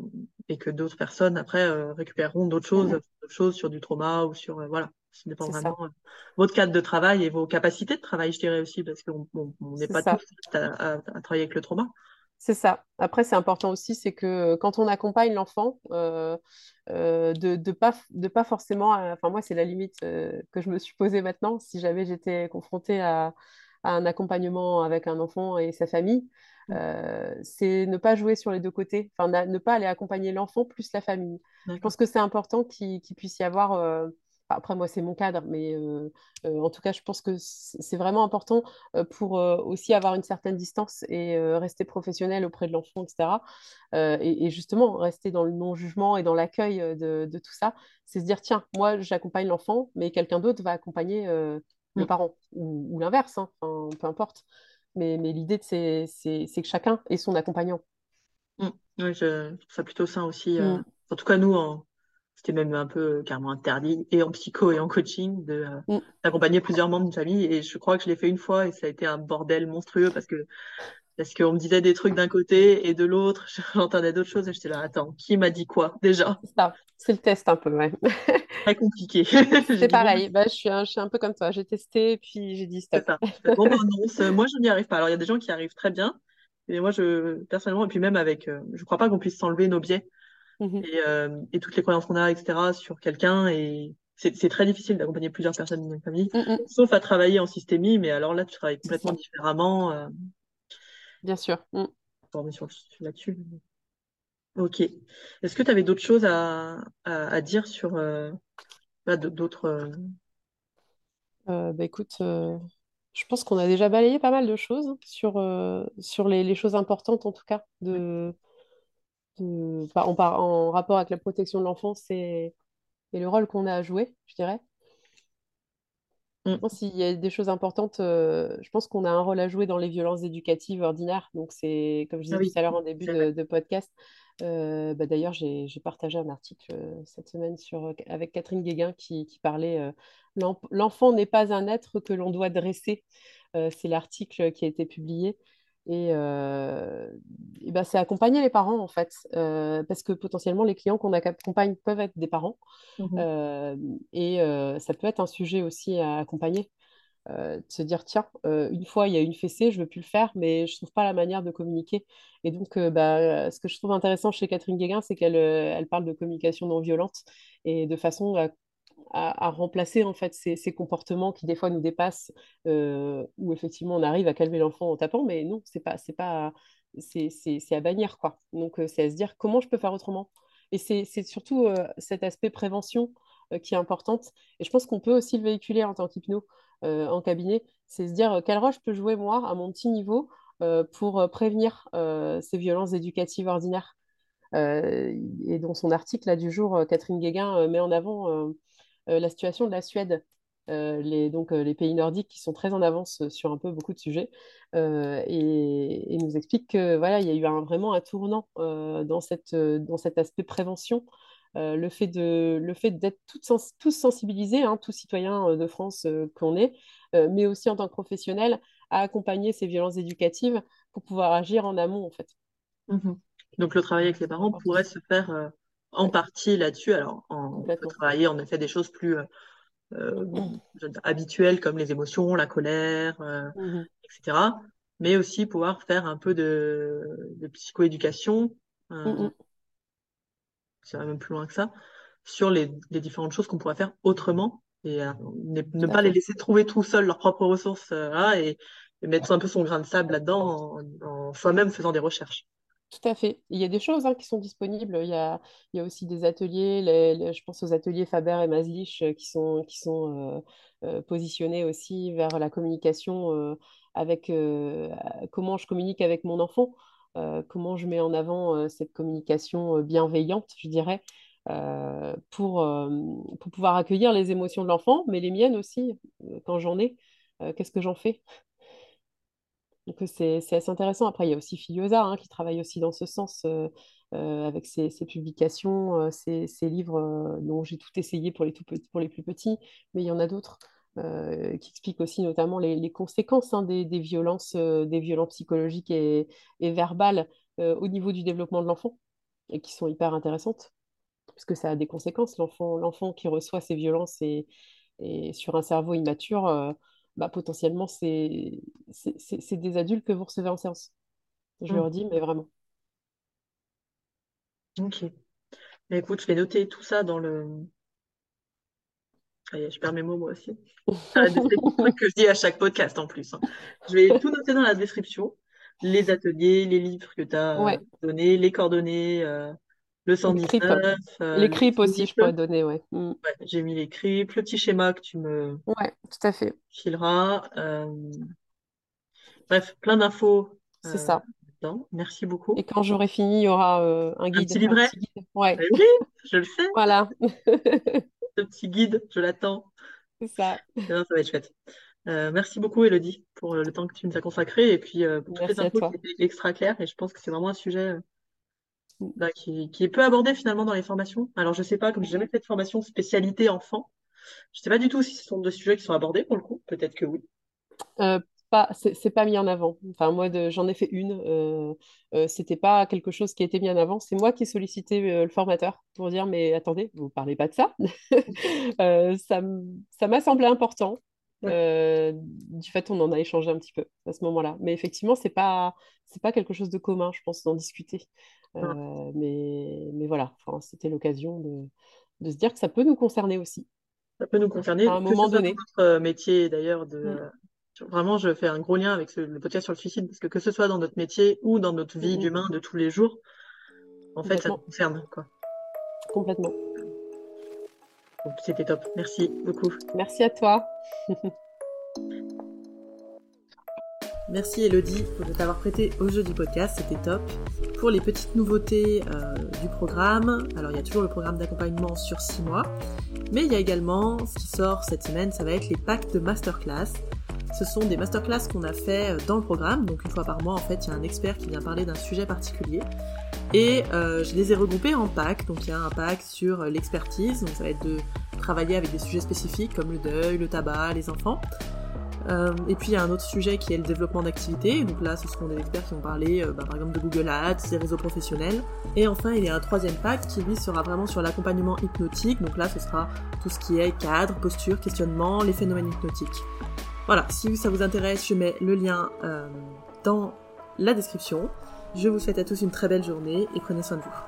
et que d'autres personnes après récupéreront d'autres choses, d'autres choses sur du trauma ou sur voilà. Ça dépend vraiment de votre cadre de travail et vos capacités de travail, je dirais aussi, parce qu'on n'est pas tous à, travailler avec le trauma. C'est ça. Après, c'est important aussi, c'est que euh, quand on accompagne l'enfant, euh, euh, de ne pas, de pas forcément... Enfin, moi, c'est la limite que je me suis posée maintenant. Si jamais j'étais confrontée à, un accompagnement avec un enfant et sa famille, mmh. c'est ne pas jouer sur les deux côtés. Enfin, ne pas aller accompagner l'enfant plus la famille. Je pense que c'est important qu'il puisse y avoir après, moi, c'est mon cadre, mais euh, euh, en tout cas, je pense que c'est vraiment important euh, pour aussi avoir une certaine distance et rester professionnel auprès de l'enfant, etc. Et, justement, rester dans le non-jugement et dans l'accueil de, tout ça, c'est se dire, tiens, moi, j'accompagne l'enfant, mais quelqu'un d'autre va accompagner le mmh. parent, ou, l'inverse, hein, peu importe. Mais, l'idée, c'est que chacun ait son accompagnant. Mmh. Oui, je trouve ça plutôt sain aussi. Mmh. En tout cas, nous, en, c'était même un peu carrément interdit, et en psycho et en coaching, de euh, mm. d'accompagner plusieurs membres d'une famille. Et je crois que je l'ai fait une fois et ça a été un bordel monstrueux parce que parce qu'on me disait des trucs d'un côté et de l'autre, j'entendais d'autres choses et j'étais là, attends, qui m'a dit quoi déjà? C'est le test un peu, ouais. Très compliqué. c'est pareil, bah, je, suis un, je suis un peu comme toi, j'ai testé puis j'ai dit stop. Ça. Bon, ben, non, moi je n'y arrive pas. Alors il y a des gens qui arrivent très bien, et moi je, personnellement, et puis même avec, euh, je crois pas qu'on puisse s'enlever nos biais. Mmh euh, et, toutes les croyances qu'on a, etc., sur quelqu'un. Et c'est très difficile d'accompagner plusieurs personnes dans une famille, mmh, mmh. sauf à travailler en systémie, mais alors là, tu travailles complètement différemment. Euh. Bien sûr. Formé sur, là-dessus. Ok. Est-ce que tu avais d'autres choses à, à, dire sur euh, bah, d'autres. bah, écoute, je pense qu'on a déjà balayé pas mal de choses sur, sur les, les, choses importantes, en tout cas, de, en, en, rapport avec la protection de l'enfance et, et, le rôle qu'on a à jouer, je dirais. Mm. S'il y a des choses importantes, euh, je pense qu'on a un rôle à jouer dans les violences éducatives ordinaires. Donc, c'est, comme je disais ah tout à l'heure en début de, podcast, euh, bah, d'ailleurs, j'ai, partagé un article euh, cette semaine sur, avec Catherine Guéguin qui, qui parlait L'enfant n'est pas un être que l'on doit dresser. c'est l'article qui a été publié. Et, euh, ben, c'est accompagner les parents, en fait, euh, parce que potentiellement, les clients qu'on accompagne peuvent être des parents. Mmh euh, et ça peut être un sujet aussi à accompagner. de se dire, tiens, une fois, il y a une fessée, je ne veux plus le faire, mais je ne trouve pas la manière de communiquer. Et donc, bah, ce que je trouve intéressant chez Catherine Guéguin, c'est qu'elle elle parle de communication non violente et de façon à à, remplacer en fait ces, comportements qui des fois nous dépassent, euh, où effectivement on arrive à calmer l'enfant en tapant, mais non, c'est pas, c'est pas, c'est, à bannir quoi. Donc euh, c'est à se dire comment je peux faire autrement. Et c'est, surtout euh, cet aspect prévention qui est importante. Et je pense qu'on peut aussi le véhiculer en tant qu'hypno en cabinet, c'est se dire quel rôle je peux jouer moi à mon petit niveau pour prévenir ces violences éducatives ordinaires. et dans son article là, du jour, Catherine Guéguin met en avant la situation de la Suède. Euh, les, donc, euh, les pays nordiques qui sont très en avance sur un peu beaucoup de sujets et, nous expliquent que voilà, il y a eu un, vraiment un tournant dans, cette, dans cet aspect prévention. le fait de le fait d'être tous sensibilisés, hein, tous citoyens de France qu'on est, mais aussi en tant que professionnels, à accompagner ces violences éducatives pour pouvoir agir en amont en fait. Mmh donc le travail avec les parents pourrait se faire en partie là-dessus. Alors, on peut travailler en effet des choses plus euh, euh, habituelles comme les émotions, la colère, euh, mmh etc. Mais aussi pouvoir faire un peu de, psychoéducation, mmh ça va même plus loin que ça, sur les, différentes choses qu'on pourrait faire autrement et ne, pas les laisser trouver tout seuls leurs propres ressources et, mettre un peu son grain de sable là-dedans en, en soi-même faisant des recherches. Tout à fait. Il y a des choses hein, qui sont disponibles. Il y a, aussi des ateliers, je pense aux ateliers Faber et Maslich euh, qui sont, euh, euh, positionnés aussi vers la communication avec comment je communique avec mon enfant, comment je mets en avant cette communication bienveillante, je dirais, pour, pouvoir accueillir les émotions de l'enfant, mais les miennes aussi, quand j'en ai. Qu'est-ce que j'en fais? Donc c'est assez intéressant. Après, il y a aussi Filiosa hein, qui travaille aussi dans ce sens avec ses, ses publications, ses, ses livres dont j'ai tout essayé pour les, tout petits, pour les plus petits, mais il y en a d'autres qui expliquent aussi notamment les, les conséquences hein, des, des violences, des violences psychologiques et, et verbales au niveau du développement de l'enfant et qui sont hyper intéressantes parce que ça a des conséquences. L'enfant, qui reçoit ces violences et, et sur un cerveau immature, bah, potentiellement, c'est des adultes que vous recevez en séance. Je Mm. leur dis, mais vraiment. Ok. Mais écoute, je vais noter tout ça dans le. Ah, je perds mes mots moi aussi. Que je dis à chaque podcast en plus. hein. Je vais tout noter dans la description. Les ateliers, les livres que tu as Ouais, donnés, les coordonnées, euh, le les cripes. 119, euh, Les le cripes aussi, je pourrais donner, ouais. Mm. Ouais, j'ai mis les cripes, le petit schéma que tu me Ouais, tout à fait. fileras. euh, Bref, plein d'infos C'est euh, ça. dedans. Merci Et beaucoup. quand j'aurai fini, il y aura euh, un Un petit guide, un livret? petit guide. Ouais, Eh oui, je le sais, voilà, ce petit guide, je l'attends. c'est ça. Non, ça va être chouette. Euh, merci beaucoup, Elodie, pour euh, le temps que tu nous as consacré et puis euh, pour toutes les Merci infos qui étaient extra claires. Et je pense que c'est vraiment un sujet euh. Bah, qui, est peu abordé finalement dans les formations. Alors, je sais pas, comme j'ai jamais fait de formation spécialité enfant, je sais pas du tout si ce sont des sujets qui sont abordés pour le coup. Peut-être que oui. Euh, pas, c'est pas mis en avant. Enfin, moi, j'en ai fait une. Euh, euh, c'était pas quelque chose qui a été mis en avant. C'est moi qui ai sollicité euh, le formateur pour dire, mais attendez, vous parlez pas de ça. Euh, ça m'a semblé important. Ouais. Euh, du fait, on en a échangé un petit peu à ce moment-là. Mais effectivement, c'est pas, c'est pas quelque chose de commun, je pense, d'en discuter. Euh, mais, mais voilà, enfin, c'était l'occasion de, de se dire que ça peut nous concerner aussi, Ça peut nous concerner, à un moment donné. notre euh, métier d'ailleurs. De, Mm. vraiment, je fais un gros lien avec ce- le podcast sur le suicide, parce que que ce soit dans notre métier ou dans notre vie Mm, mm. d'humain de tous les jours, en fait, ça nous concerne, quoi. complètement. Donc, c'était top. Merci beaucoup. Merci à toi. Merci Elodie de t'avoir prêté au jeu du podcast, c'était top. Pour les petites nouveautés euh, du programme, alors il y a toujours le programme d'accompagnement sur 6 mois, mais il y a également ce qui sort cette semaine, ça va être les packs de masterclass. Ce sont des masterclass qu'on a fait euh, dans le programme, donc une fois par mois en fait il y a un expert qui vient parler d'un sujet particulier. Et euh, je les ai regroupés en packs, donc il y a un pack sur euh, l'expertise, donc ça va être de travailler avec des sujets spécifiques comme le deuil, le tabac, les enfants. Euh, et puis il y a un autre sujet qui est le développement d'activités. Donc là, ce seront des experts qui vont parler, euh, bah, par exemple, de Google Ads, des réseaux professionnels. Et enfin, il y a un troisième pack qui lui sera vraiment sur l'accompagnement hypnotique. Donc là, ce sera tout ce qui est cadre, posture, questionnement, les phénomènes hypnotiques. Voilà, si ça vous intéresse, je mets le lien euh, dans la description. Je vous souhaite à tous une très belle journée et prenez soin de vous.